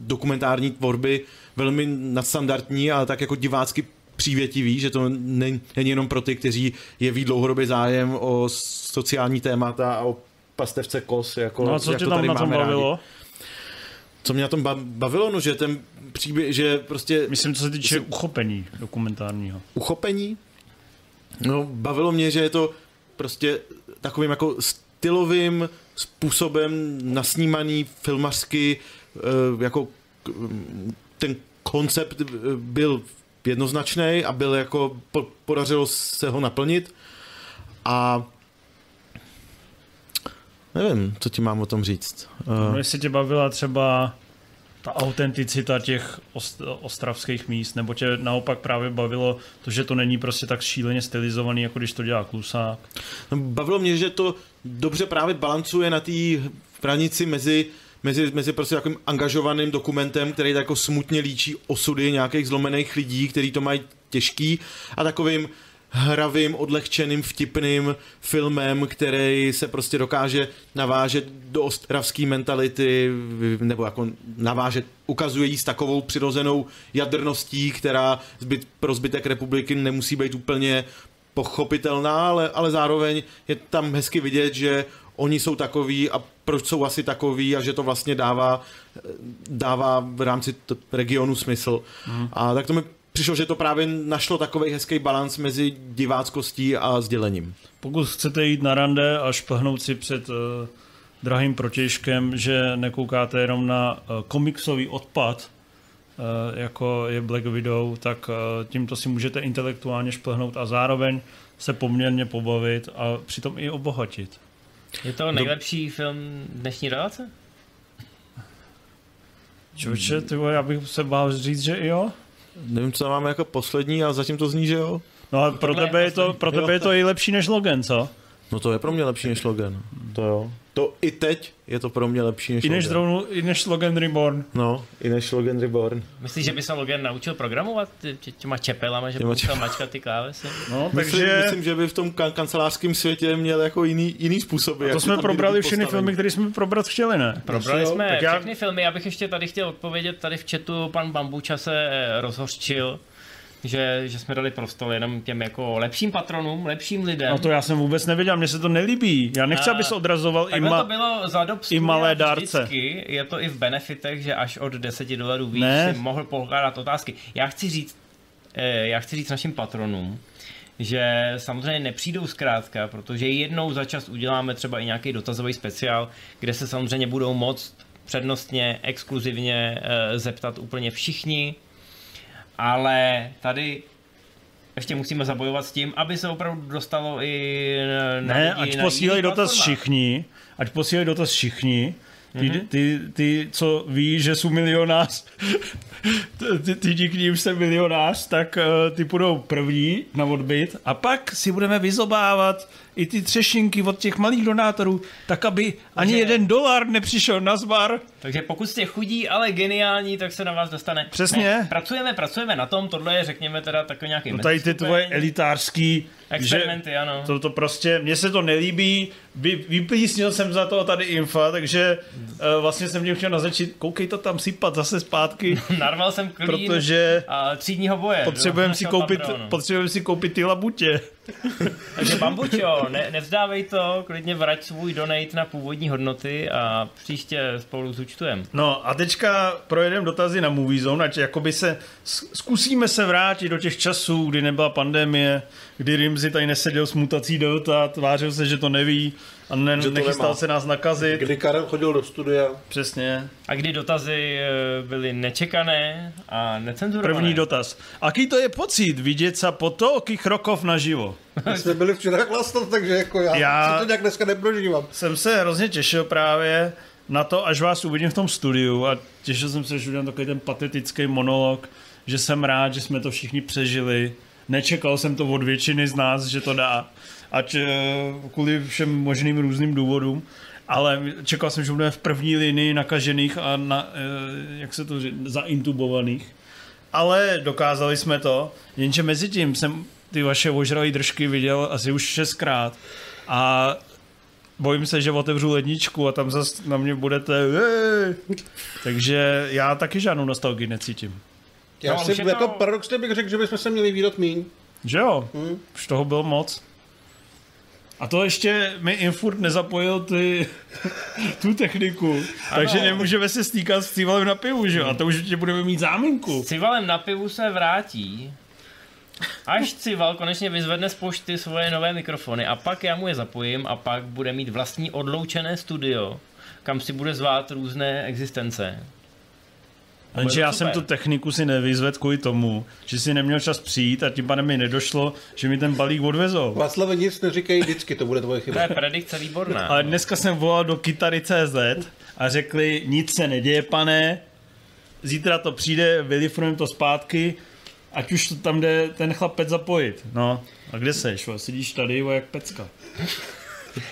dokumentární tvorby velmi nadstandardní, ale tak jako divácky přívětivý, že to není jenom pro ty, kteří jeví dlouhodobý zájem o sociální témata a o pastevce kos, jako, No a co jak tě to tam tady na tom máme bavilo? Rádi. Co mě na tom ba- bavilo, no, že ten příběh, že prostě Myslím, co se týče uchopení dokumentárního. uchopení. No, bavilo mě, že je to prostě takovým jako stylovým způsobem nasnímaný filmařsky, eh, jako ten koncept eh, byl jednoznačný a byl jako, po, podařilo se ho naplnit a nevím, co ti mám o tom říct. No, Uh, jestli tě bavila třeba ta autenticita těch ost- ostravských míst, nebo tě naopak právě bavilo to, že to není prostě tak šíleně stylizovaný, jako když to dělá Klusák. No, bavilo mě, že to dobře právě balancuje na té hranici mezi mezi, mezi prostě takovým angažovaným dokumentem, který tak jako smutně líčí osudy nějakých zlomených lidí, kteří to mají těžký a takovým hravým, odlehčeným, vtipným filmem, který se prostě dokáže navážet do ostravské mentality, nebo jako navážet, ukazuje jí s takovou přirozenou jadrností, která zbyt, pro zbytek republiky nemusí být úplně pochopitelná, ale, ale zároveň je tam hezky vidět, že oni jsou takový a proč jsou asi takový a že to vlastně dává, dává v rámci t- regionu smysl. Mm. A tak to mi přišlo, že to právě našlo takový hezký balans mezi diváckostí a sdělením. Pokud chcete jít na rande a šplhnout si před uh, drahým protěžkem, že nekoukáte jenom na uh, komiksový odpad, uh, jako je Black Widow, tak uh, tímto si můžete intelektuálně šplhnout a zároveň se poměrně pobavit a přitom i obohatit. Je to nejlepší film dnešní relace? Čoče, ty já bych se bál říct, že i jo. Nevím, co tam máme jako poslední, ale zatím to zní, že jo? No a pro tebe, je to, pro tebe je to i lepší než Logan, co? No to je pro mě lepší než Logan. To jo. To i teď je to pro mě lepší než I než, Logan. dronu, i než Logan Reborn. No, i než Logan Reborn. Myslíš, že by se Logan naučil programovat tě- těma čepelama, že by musel mačkat ty klávesy? No, Myslím, takže myslím, že by v tom kan- kancelářském světě měl jako jiný, jiný způsoby. jak to jsme probrali všechny postavení. filmy, které jsme probrat chtěli, ne? Probrali jsme tak já- všechny filmy, já bych ještě tady chtěl odpovědět, tady v chatu pan Bambuča se eh, rozhořčil, že, že jsme dali prostor jenom těm jako lepším patronům, lepším lidem. No to já jsem vůbec nevěděl, mně se to nelíbí. Já nechci, aby se odrazoval i ma... to bylo za dob i malé dárce. vždycky, je to i v benefitech, že až od 10 dolarů víc Ne. si mohl pokládat otázky. Já chci říct, eh, já chci říct našim patronům, že samozřejmě nepřijdou zkrátka, protože jednou za čas uděláme třeba i nějaký dotazový speciál, kde se samozřejmě budou moct přednostně, exkluzivně eh, zeptat úplně všichni, ale tady ještě musíme zabojovat s tím, aby se opravdu dostalo i na Ne, lidi ať na posílají jiných dotaz platformách. všichni, ať posílají dotaz všichni, ty, Mhm. ty, ty, co ví, že jsou milionář, ty, ty díky nim jsem milionář, tak uh, ty budou první na odbyt a pak si budeme vyzobávat i ty třešinky od těch malých donátorů, tak aby ani Takže- jeden dolar nepřišel na zbar. Takže pokud jste chudí, ale geniální, tak se na vás dostane. Přesně. Ne, pracujeme, pracujeme na tom, tohle je, řekněme, teda takový nějaký No tady ty tvoje elitářský, Experimenty, že ano. To, to prostě, mně se to nelíbí, Vy, vyplísnil jsem za to tady infa, takže uh, vlastně jsem tím chtěl na začít, koukej to tam sypat zase zpátky, Narval jsem klín protože a třídního boje. potřebujeme si, koupit, patronu. potřebujeme si koupit ty labutě. Takže bambučo, ne, nevzdávej to, klidně vrať svůj donate na původní hodnoty a příště spolu zúčtujem. No a teďka projedeme dotazy na Movie Zone, ať jakoby se, zkusíme se vrátit do těch časů, kdy nebyla pandemie, kdy Rimzi tady neseděl s mutací Delta, tvářil se, že to neví a ne, nechystal nemá. se nás nakazit. Kdy Karel chodil do studia, Přesně. A kdy dotazy eh, byly nečekané a necenzurované. První dotaz. Aký to je pocit vidět se po tolikých rokov naživo? my jsme byli včera chlastat, takže jako já, Já- si to nějak dneska neprožívám. Jsem se hrozně těšil právě na to, až vás uvidím v tom studiu a těšil jsem se, že udělám takový ten patetický monolog, že jsem rád, že jsme to všichni přežili. Nečekal jsem to od většiny z nás, že to dá. Ať eh, kvůli všem možným různým důvodům, ale čekal jsem, že budeme v první linii nakažených a na, eh, jak se to říká, zaintubovaných. Ale dokázali jsme to, jenže mezi tím jsem ty vaše ožralé držky viděl asi už šestkrát a bojím se, že otevřu ledničku a tam zase na mě budete "Ej!" takže já taky žádnou nostalgii necítím. Já No, si je jako to- paradoxně bych řekl, že bychom se měli výdat míň. Že jo? Hmm. Už toho bylo moc. A to ještě mi Infurt nezapojil ty, tu techniku, takže nemůžeme se stýkat s civalem na pivu, že jo? A to už tě budeme mít záminku. Civalem na pivu se vrátí, až Cival konečně vyzvedne z pošty svoje nové mikrofony a pak já mu je zapojím a pak bude mít vlastní odloučené studio, kam si bude zvát různé existence. To já jsem tu techniku si nevyzvedl kvůli tomu, že si neměl čas přijít a tím pádem mi nedošlo, že mi ten balík odvezou. Václave, nic neříkej, vždycky to bude tvoje To chyba. je predikce výborná. Ale dneska jsem volal do kytary.cz a řekli, nic se neděje, pane, zítra to přijde, vylifrujeme to zpátky, ať už to tam jde ten chlapec zapojit. No, a kde seš? Sedíš tady, jak pecka.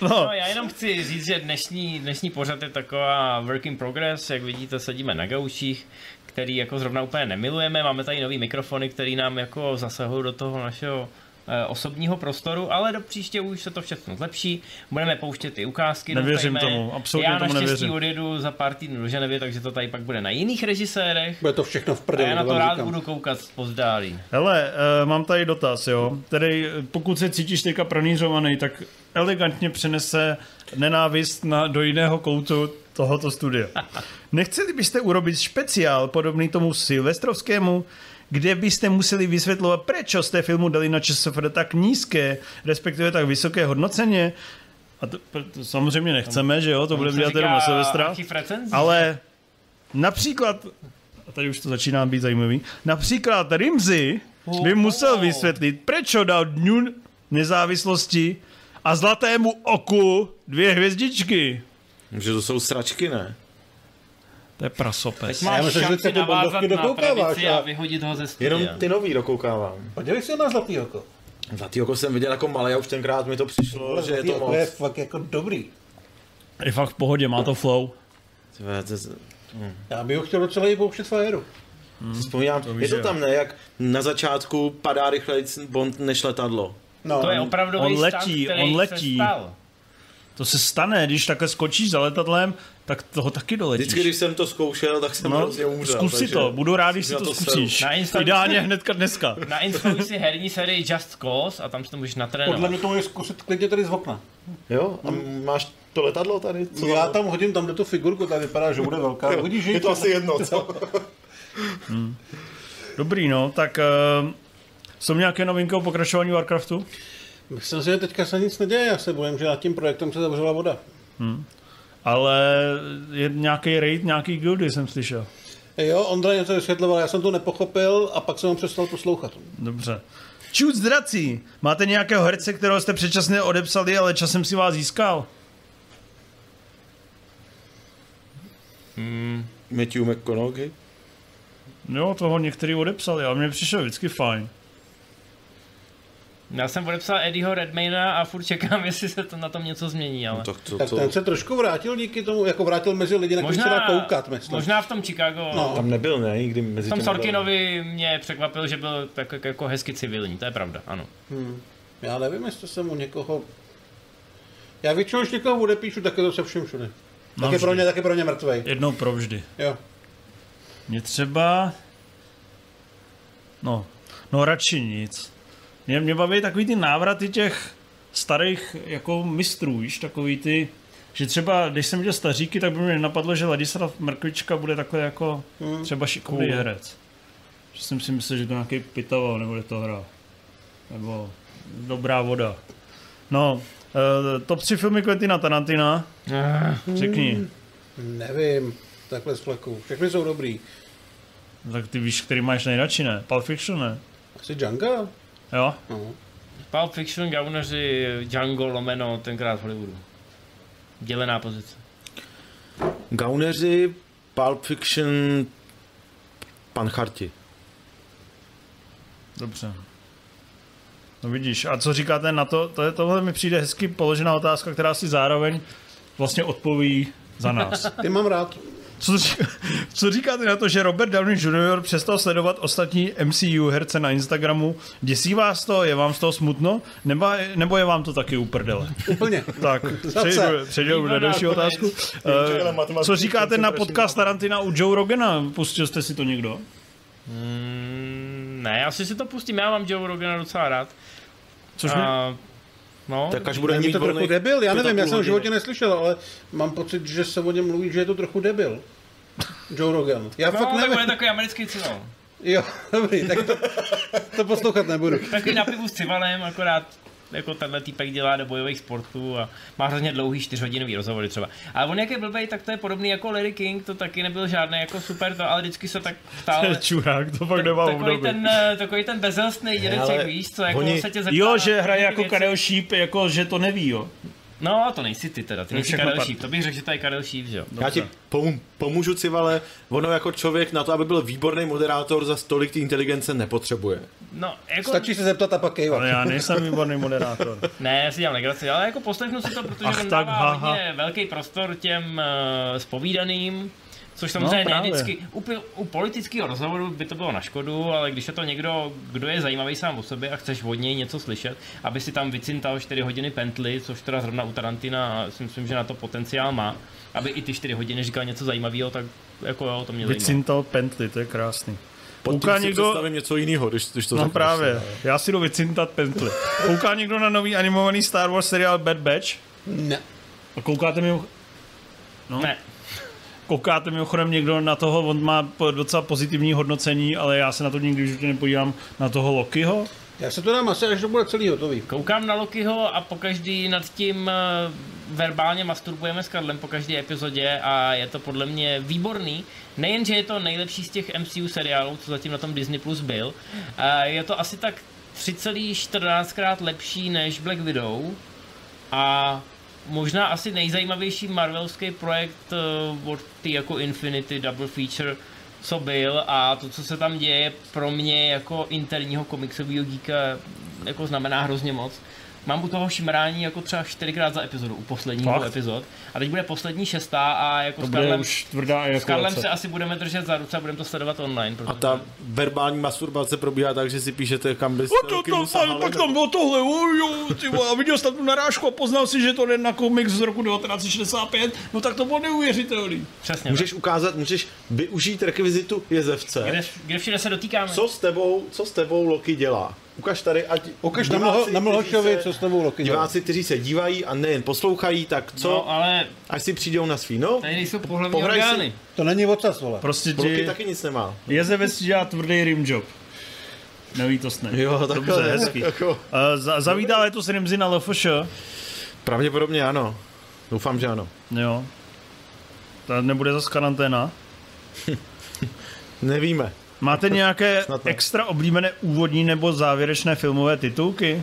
No, No, já jenom chci říct, že dnešní, dnešní pořad je taková work in progress, jak vidíte, sedíme na gaučích, který jako zrovna úplně nemilujeme, máme tady nový mikrofony, který nám jako zasahují do toho našeho eh, osobního prostoru, ale do příště už se to všechno zlepší, budeme pouštět i ukázky. Nevěřím doufejme. tomu, absolutně Já tomu naštěstí nevěřím. odjedu za pár týdnů do Ženevy, takže to tady pak bude na jiných režisérech. Bude to všechno v A prdeli, já na to rád říkám. budu koukat pozdálí. hele, uh, mám tady dotaz, jo. Tedy eh, pokud se cítíš teďka pranířovaný, tak elegantně přenese nenávist na, do jiného koutu tohoto studia. Nechceli byste urobit špeciál podobný tomu silvestrovskému, kde byste museli vysvětlovat, proč jste filmu dali na ČSFD tak nízké, respektive tak vysoké hodnoceně. A to, to samozřejmě nechceme, že jo, to budeme se dělat jenom na Silvestra. Ale například, a tady už to začíná být zajímavý, například Rimzy by musel vysvětlit, proč dal dňu nezávislosti a zlatému oku dvě hvězdičky. Že to jsou sračky, ne? To je prasopes. Máš myslím, že ty navázat na tradici a- a vyhodit ho ze studia. Jenom ty nový dokoukávám. Podívej se na zlatý oko. Zlatý oko jsem viděl jako malý a už tenkrát mi to přišlo, že je to moc. je fakt jako dobrý. Je fakt v pohodě, má to flow. To- to- Já bych ho chtěl docela i pouštět Fajeru. si Vzpomínám, víš, je to tam ne, jak na začátku padá rychleji Bond než letadlo. No, To je opravdu on letí, on letí. Se stal. To se stane, když takhle skočíš za letadlem, tak toho taky doletíš. Vždycky, když jsem to zkoušel, tak jsem no, hrozně umřel. zkus si to, budu rád, když si to to zkusíš. Na Insta- Ideálně hnedka dneska. Nainstaluj si herní sérii Just Cause a tam si to můžeš Podle natrénovat. mě to můžeš zkusit klidně tady z okna. Jo, a máš to letadlo tady? Co Já tam hodím tam do tu figurku, ta vypadá, že bude velká. Uvidíš, že Je to asi jedno, co? Dobrý, no, tak uh, jsou nějaké novinky o pokračování Warcraftu? Myslím si, že teďka se nic neděje, já se bojím, že nad tím projektem se zavřela voda. Ale je nějaký raid, nějaký guildy jsem slyšel. Jo, Ondra něco vysvětloval, já jsem to nepochopil a pak jsem ho přestal poslouchat. Dobře. Čut zdrací. Máte nějakého herce, kterého jste předčasně odepsali, ale časem si vás získal? Matthew McConaughey? Jo, toho některý odepsali, ale mně přišel vždycky fajn. Já jsem podepsal Eddieho Redmayna a furt čekám, jestli se to na tom něco změní, ale... Tak to, Tak to, ten se trošku vrátil díky tomu, jako vrátil mezi lidi, na který se dá koukat, myslím. možná v tom Chicago, No. tam nebyl, ne? Nikdy mezi v tom Sorkinovi mě překvapil, že byl tak jako- jako hezky civilní, to je pravda, ano. Já nevím, jestli jsem u někoho... Já většinou, když někoho odepíšu, tak je to se vším všude. Tak je pro ně, tak je pro ně mrtvej. Jednou provždy. Jo. Mě třeba... No, no radši nic. Mě, mě baví takový ty návraty těch starých jako mistrů, víš, takový ty, že třeba, když jsem viděl staříky, tak by mě napadlo, že Ladislav Mrkvička bude takhle jako třeba šikovný herec. Že jsem si myslel, že to nějaký pitavo nebude to hrát. Nebo dobrá voda. No, uh, top 3 filmy Quentina Tarantina, řekni. Nevím, takhle z fleku. Všechny jsou dobrý. Tak ty víš, který máš nejradši, ne? Pulp Fiction, ne? Asi Django? Jo? No. Pulp Fiction, Gauneři, Django, Lomeno, tenkrát v Hollywoodu. Dělená pozice. Gauneři, Pulp Fiction, Pan Charti. Dobře. No vidíš, a co říkáte na to, to je, tohle mi přijde hezky položená otázka, která si zároveň vlastně odpoví za nás. Ty mám rád. Co, říká- co říkáte na to, že Robert Downey Jr. přestal sledovat ostatní MCU herce na Instagramu? Děsí vás to? Je vám z toho smutno? Nebo, nebo je vám to taky uprdele? Úplně. Tak, přejdu, na další otázku. Eh, Co říkáte na podcast Tarantina u Joe Rogana? Pustil jste si to někdo? Mm, ne, asi si to pustím, já mám Joe Rogana docela rád. Což mi... A, no, Tak až bude Není mít to trochu debil? Já nevím, já jsem v životě neslyšel, ale mám pocit, že se o něm mluví, že je to trochu debil. Joe Rogan. Já no, fakt tak nevím. on je takový americký cival. Jo, dobrý, tak to, to poslouchat nebudu. Takový na pivu s civalem, akorát jako tenhle týpek dělá do bojových sportů a má hrozně dlouhý 4 hodinový rozhovory třeba. Ale on jak je blbej, tak to je podobný jako Larry King, to taky nebyl žádný jako super, to, ale vždycky se tak stále... Čurák, to fakt nemá takový období. ten, eh, takový ten bezhelstný dědeček, víš co, jako oni- on se tě zeptá Jo, že hraje jako věci. Karel Šíp, jako že to neví, jo. No, to nejsi ty teda, ty nejsi Karel Šíp, to bych řekl, že to je Karel Šíp, že jo. Já ti pom- pomůžu, Civale, ono jako člověk na to, aby byl výborný moderátor, za stolik té inteligence nepotřebuje. No, jako... Stačí se zeptat a pak kejvat. Ale já nejsem výborný moderátor. Ne, já si dělám legraci, ale jako poslechnu si to, protože Ach, on tak, dává hodně velký prostor těm uh, spovídaným, což samozřejmě No, ne vždycky, u, u politického rozhovoru by to bylo na škodu, ale když je to někdo, kdo je zajímavý sám o sobě a chceš od něj něco slyšet, aby si tam vycintal 4 hodiny pently, což teda zrovna u Tarantina si myslím, že na to potenciál má, aby i ty 4 hodiny říkal něco zajímavého, tak jako jo, to mě zajímá. Vycintal Pently, to je krásný. Kouká si někdo- něco jiného, když, když to No řekneš. právě, já si jdu vycintat Pently. Kouká někdo na nový animovaný Star Wars seriál Bad Batch? Ne. A koukáte mi No. Ne, Koukáte mimochodem někdo na toho, on má po- docela pozitivní hodnocení, ale já se na to nikdy v životě nepodívám, na toho Lokiho. Já se to dám asi, až to bude celý hotový. Koukám na Lokiho a po každý nad tím eh, verbálně masturbujeme s Karlem po každé epizodě a je to podle mě výborný. Nejen, že je to nejlepší z těch MCU seriálů, co zatím na tom Disney Plus byl, eh, je to asi tak 3,14 krát lepší než Black Widow a možná asi nejzajímavější marvelský projekt eh, od ty jako Infinity Double Feature, co byl a to, co se tam děje, pro mě jako interního komiksového geeka jako znamená hrozně moc. Mám u toho šimrání jako třeba čtyřikrát za epizodu, u posledního Fakt? epizod. A teď bude poslední šestá a jako To s Karlem, už tvrdá s Karlem se asi budeme držet za ruce a budeme to sledovat online. Protože... A ta verbální masturbace probíhá tak, že si píšete, kam byste O to, to, to, pak nebo- tam bylo tohle, o, jo, ty a viděl jsem tam tu narážku a poznal si, že to jde na komiks z roku 1965, no tak to bylo neuvěřitelný. Přesně. Můžeš ukázat, můžeš využít rekvizitu jezevce. Kde, kde všude se dotýkáme? Co s tebou, co s tebou Loki dělá? Ukaž tady, ať Ukaž na, diváci, mlho, na kteří Mlhošovi, se- co s tebou Loki. Diváci, kteří se dívají a nejen poslouchají, tak co, No, ale až si přijdou na svý, no? tady nejsou pohlavní Pohraj si- orgány. To není ocas, vole. Prostě Loki ti taky nic nemá. jezevec dělá tvrdý rimjob. Nevítostný. Jo, takhle. Dobře, hezký. Jako, Uh, za, zavítá letos Rimzy na LFŠ. pravděpodobně ano. Doufám, že ano. Jo. To nebude zase karanténa. Nevíme. Máte nějaké extra oblíbené úvodní nebo závěrečné filmové titulky?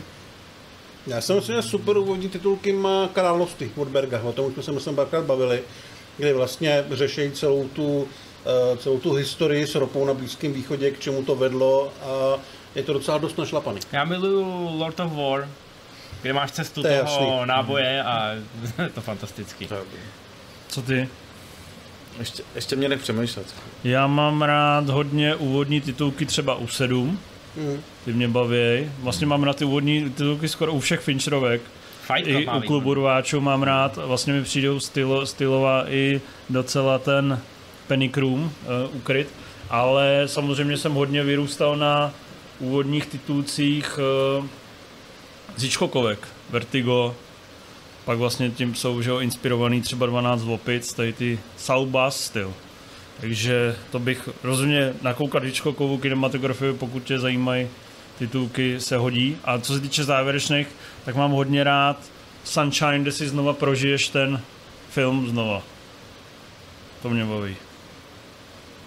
Já jsem myslím, že super úvodní titulky má Království od Berga, o tom už jsme se myslím párkrát bavili, kdy vlastně řeší celou tu, eh, celou tu historii s ropou na Blízkém východě, k čemu to vedlo a je to docela dost našlapaný. Já miluju Lord of War, kde máš cestu To toho jasný. náboje a je to fantastický. Co ty? Ještě, ještě mě nech přemýšlet. Já mám rád hodně úvodní titulky třeba u 7. Mm. Ty mě baví. Vlastně mám rád ty úvodní titulky skoro u všech Fincherovek. Fight I u klubu rváčů mám rád. Vlastně mi přijdou stylo, stylová i docela ten Panic Room uh, ukryt. Ale samozřejmě jsem hodně vyrůstal na úvodních titulcích uh, z Hitchcockovek. Vertigo, pak vlastně tím jsou že jo, inspirovaný třeba 12 opic, tady ty Saubas styl. Takže to bych rozhodně nakoukat Hitchcockovu kinematografii, pokud tě zajímají titulky, se hodí. A co se týče závěrečných, tak mám hodně rád Sunshine, kde si znova prožiješ ten film znova. To mě baví.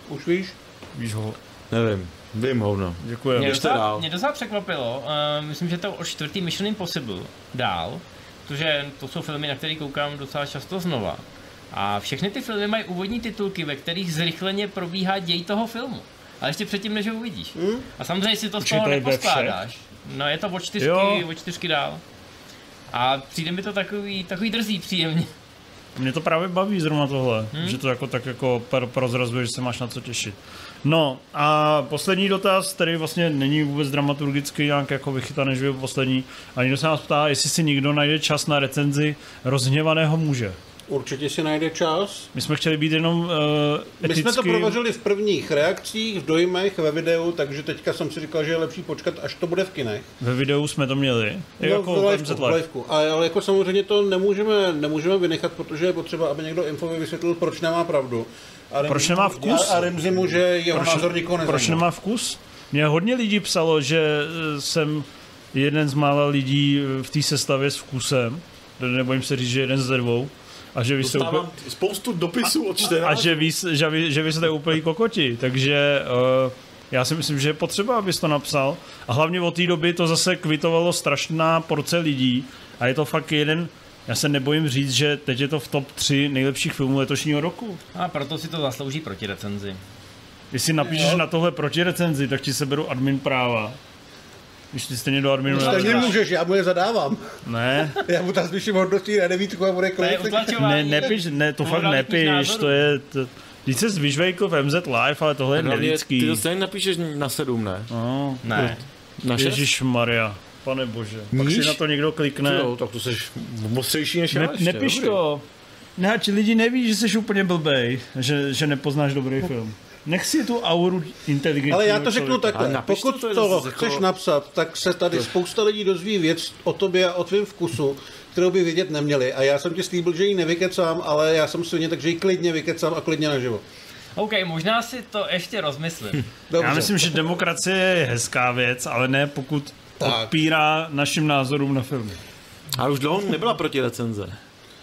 Už víš? Víš ho. Nevím. Vím hovno. Děkuji. Mě docela, mě docela překvapilo, uh, myslím, že to o čtvrtý Mission Impossible dál, protože to jsou filmy, na které koukám docela často znova. A všechny ty filmy mají úvodní titulky, ve kterých zrychleně probíhá děj toho filmu. Ale ještě předtím, než ho uvidíš. Hmm? A samozřejmě si to z toho neposkládáš. No je to o čtyřky, Jo. o čtyřky dál. A přijde mi to takový, takový drzý příjemně. Mě to právě baví zrovna tohle, hmm? že to jako tak jako pro- prozrazuje, že se máš na co těšit. No a poslední dotaz, který vlastně není vůbec dramaturgicky nějak jako vychytaný, že byl poslední. A někdo se nás ptá, jestli si někdo najde čas na recenzi rozhněvaného muže. Určitě si najde čas. My jsme chtěli být jenom uh, My etický... jsme to provařili v prvních reakcích, v dojmech, ve videu, takže teďka jsem si říkal, že je lepší počkat, až to bude v kinech. Ve videu jsme to měli. No, jako v MZ v. Ale, ale jako samozřejmě to nemůžeme, nemůžeme vynechat, protože je potřeba, aby někdo Infovi vysvětlil, proč nemá pravdu. A Remzi- Proč nemá vkus? A, a Remzi mu, že jeho Proč, názor nikoho nezajímá. proč nemá vkus? Mě hodně lidí psalo, že eh, jsem jeden z mála lidí eh, v té sestavě s vkusem. Nebojím se říct, že jeden ze dvou. A že vy jste úplně, spoustu dopisů od a čtenářů. že vy, že vy, že vy jste úplný kokoti. Takže uh, já si myslím, že je potřeba, abys to napsal. A hlavně od té doby to zase kvitovalo strašná porce lidí. A je to fakt jeden, já se nebojím říct, že teď je to v top 3 nejlepších filmů letošního roku. A proto si to zaslouží proti recenzi. Když si napíšeš na tohle proti recenzi, tak ti seberu admin práva. Když ty stejně do adminu Stejně nedáš. můžeš, já mu je zadávám. Ne, Já mu tam zvýším hodnotí na devítku a bude kolik. ne, nepiš, ne, to fakt nepiš, to je... To, Teď se zvyšvejkl v MZ Live, ale tohle je nelidský. ty to stejně napíšeš na sedm, ne? No, Ne. Na šest? Ježíš Maria, pane bože. Pak si Níž? na to někdo klikne. Jo, tak to jsi mostřejší než já Ne, ještě, nepiš dobrý. to. Ne, ať lidi neví, že jsi úplně blbej, že, že nepoznáš dobrý film. Nech si tu auru inteligentního Ale já to řeknu člověka. takhle. Pokud to, to, chceš jako- napsat, tak se tady spousta lidí dozví věc o tobě a o tvém vkusu, kterou by vědět neměli. A já jsem ti slíbil, že ji nevykecám, ale já jsem svině, takže ji klidně vykecám a klidně naživo. OK, možná si to ještě rozmyslím. Dobře. Já myslím, že demokracie je hezká věc, ale ne pokud Tak. odpírá našim názorům na filmy. Ale už dlouho nebyla proti recenze.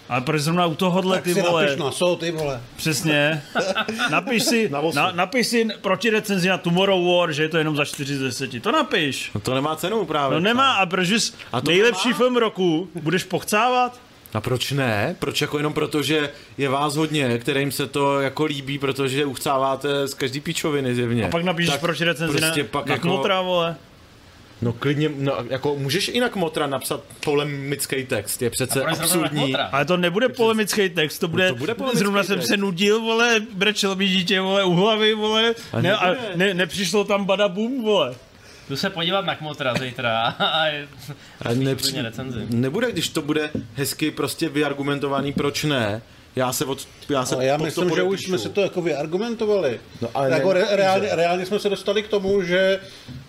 Ale proč zrovna u tohohle tak ty si vole, napiš na jsou, ty vole. přesně, napiš si, Na na, napiš si proti recenzi na Tomorrow War, že je to jenom za 4 z 10. To napiš. No to nemá cenu právě. No nemá, a proč bys A to nejlepší nemá? film roku budeš pochcávat? A proč ne? Proč jako jenom proto, že je vás hodně, kterým se to jako líbí, protože uchcáváte z každý píčoviny zjevně. A pak napíšeš Tak proti recenzi prostě na, pak na jako, Kmotra, vole. No klidně, no, jako můžeš i na Kmotra napsat polemický text, je přece na absurdní. Ale to nebude polemický text, to bude, to bude polemický zrovna jsem text. se nudil, vole, brečel mi dítě, vole, u hlavy, vole, A ne, a ne, nepřišlo tam badabum, vole. Jdu se podívat na Kmotra zítra a je- A nepři... recenzi. Nebude, když to bude hezky prostě vyargumentovaný, proč ne. Já se od, já se Ale já myslím, že už jsme si to jako vyargumentovali. No, ale jako ne- re, reálně, reálně, jsme se dostali k tomu, že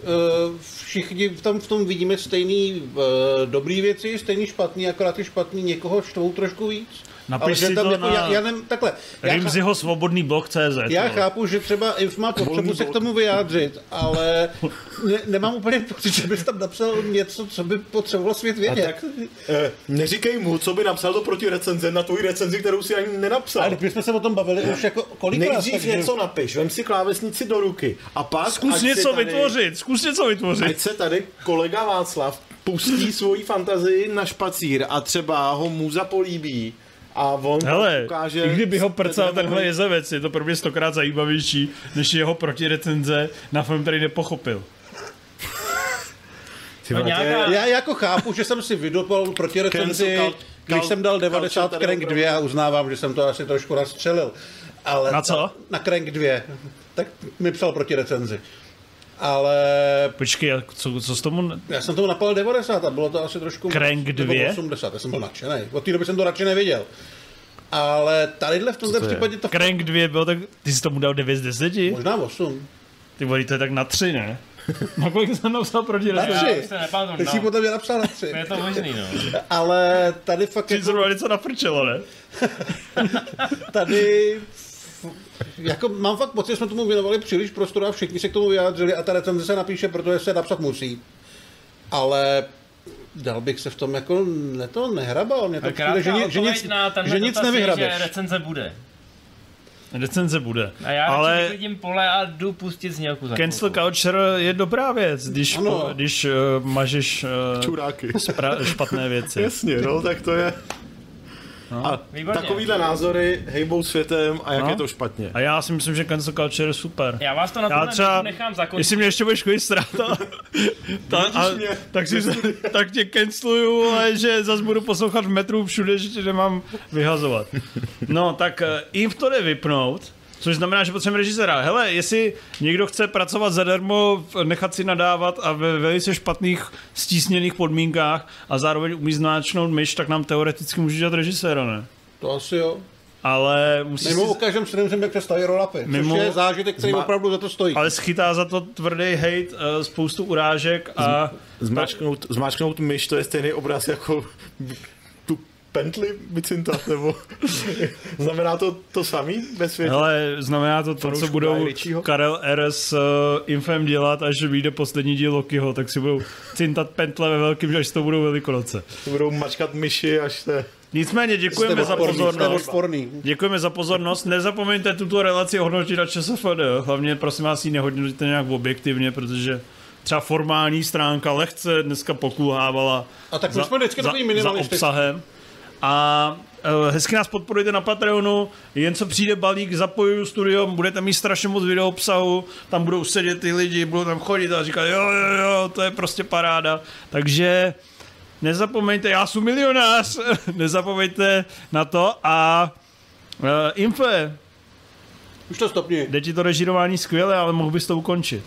uh, všichni v tom, v tom vidíme stejný uh, dobrý věci, stejný špatný, akorát ty špatný někoho štvou trošku víc. Napiš Ale si tam to jako, na já, já nem, takhle, já, chá- Rimziho svobodný blog CZ. já vole. chápu, že třeba Inf má potřebu se k tomu vyjádřit, ale ne, nemám úplně pocit, že bys tam napsal něco, co by potřeboval svět A vědět. tak eh, neříkej mu, co by napsal do proti recenze na tvoji recenzi, kterou si ani nenapsal. Ale my jsme se o tom bavili už jako kolikrát. Nejdřív takže- něco napiš, vem si klávesnici do ruky a pak Zkus něco tady, vytvořit, zkus něco vytvořit. Ať se tady kolega Václav pustí svoji fantazii na špacír a třeba ho muza políbí a on Hele, ukáže... i kdyby ho prcal Tenhle tenhle jezevec, je to pro mě stokrát zajímavější, než jeho protirecenze na film, který nepochopil. Ty No to je- nějaká- Já jako chápu, že jsem si vydopal proti recenzi, když jsem dal 90 culture tady Crank opravdu. 2 a uznávám, že jsem to asi trošku rozstřelil. Ale Na co? Na Crank 2. Tak mi psal proti recenzi. Ale Počkej, co, co s tomu... já jsem tomu napal 90 a bylo to asi trošku... Crank nebo 2? 80, já jsem byl nadšený. Od té doby jsem to radši neviděl. Ale tadyhle v tomto to je? případě to Crank 2 byl tak... Ty jsi tomu dal 9 z 10? možná 8. Ty vole, to je tak na 3, ne? Na kolik jsem napsal proti Na recenzi? Já tři. už se nepamatuju, Ty jsi no. potom mě napsal na 3. Je to možný, no. Ale tady fakt Ty jako... zrovna něco nafrčelo, ne? tady jako mám fakt pocit, že jsme tomu věnovali příliš prostoru a všichni se k tomu vyjádřili a ta recenze se napíše, protože se napsat musí. Ale dal bych se v tom jako ne to nehrabal. Mě to přijde, že, ni- že, nic, že nic je, nevyhrabeš. že recenze bude. Recenze bude. A já Ale vidím pole a jdu pustit znělku za cancel chvilku. culture je dobrá věc, když, Ano. po, když uh, mažeš uh, Čuráky. spra- špatné věci. Jasně, no, tak to je... A Výborně. takovýhle názory hejbou světem a jak No. je to špatně. A já si myslím, že cancel culture je super. Já vás to na Já třeba, nechám zakončit. jestli mě ještě budeš chodit strát, Ta, a, tak, si, tak tě canceluju, ale že zase budu poslouchat v metru všude, že tě nemám vyhazovat. No, tak eh, jim to jde vypnout, což znamená, že potřebujeme režiséra. Hele, jestli někdo chce pracovat zadarmo, nechat si nadávat a ve velice špatných stísněných podmínkách a zároveň umí znáčnout myš, tak nám teoreticky může dělat režiséra, ne? To asi jo. Ale musí Mimo si... každém sremzem, jak se staví rolapy, Mimo- což je zážitek, který Zma- opravdu za to stojí. Ale schytá za to tvrdý hate, eh, spoustu urážek a... Zmáčknout, zmáčknout myš, to je stejný obraz jako tu pentli vycintat, nebo znamená to to samý ve světě? Hele, znamená to to, co budou? Karel R. s uh, Infem dělat, až vyjde poslední díl Lokiho, tak si budou cintat pentle ve velkým, až to budou velikonoce. Budou mačkat myši, až se... Nicméně děkujeme za odporný, pozornost. odporný. Děkujeme za pozornost. Nezapomeňte tuto relaci hodnotit na ČSFD. Hlavně prosím vás ji nehodnotíte nějak objektivně, protože třeba formální stránka lehce dneska pokulhávala A tak my jsme vždycky za, za minimalistický. obsahem. A uh, hezky nás podporujte na Patreonu, jen co přijde balík, zapojuju studio, budete mít strašně moc video obsahu, tam budou sedět ty lidi, budou tam chodit a říkat jo, jo, jo, to je prostě paráda. Takže nezapomeňte, já jsem milionář, nezapomeňte na to a uh, Infe, Už to stopni. jde ti to režírování skvěle, ale mohl bys to ukončit.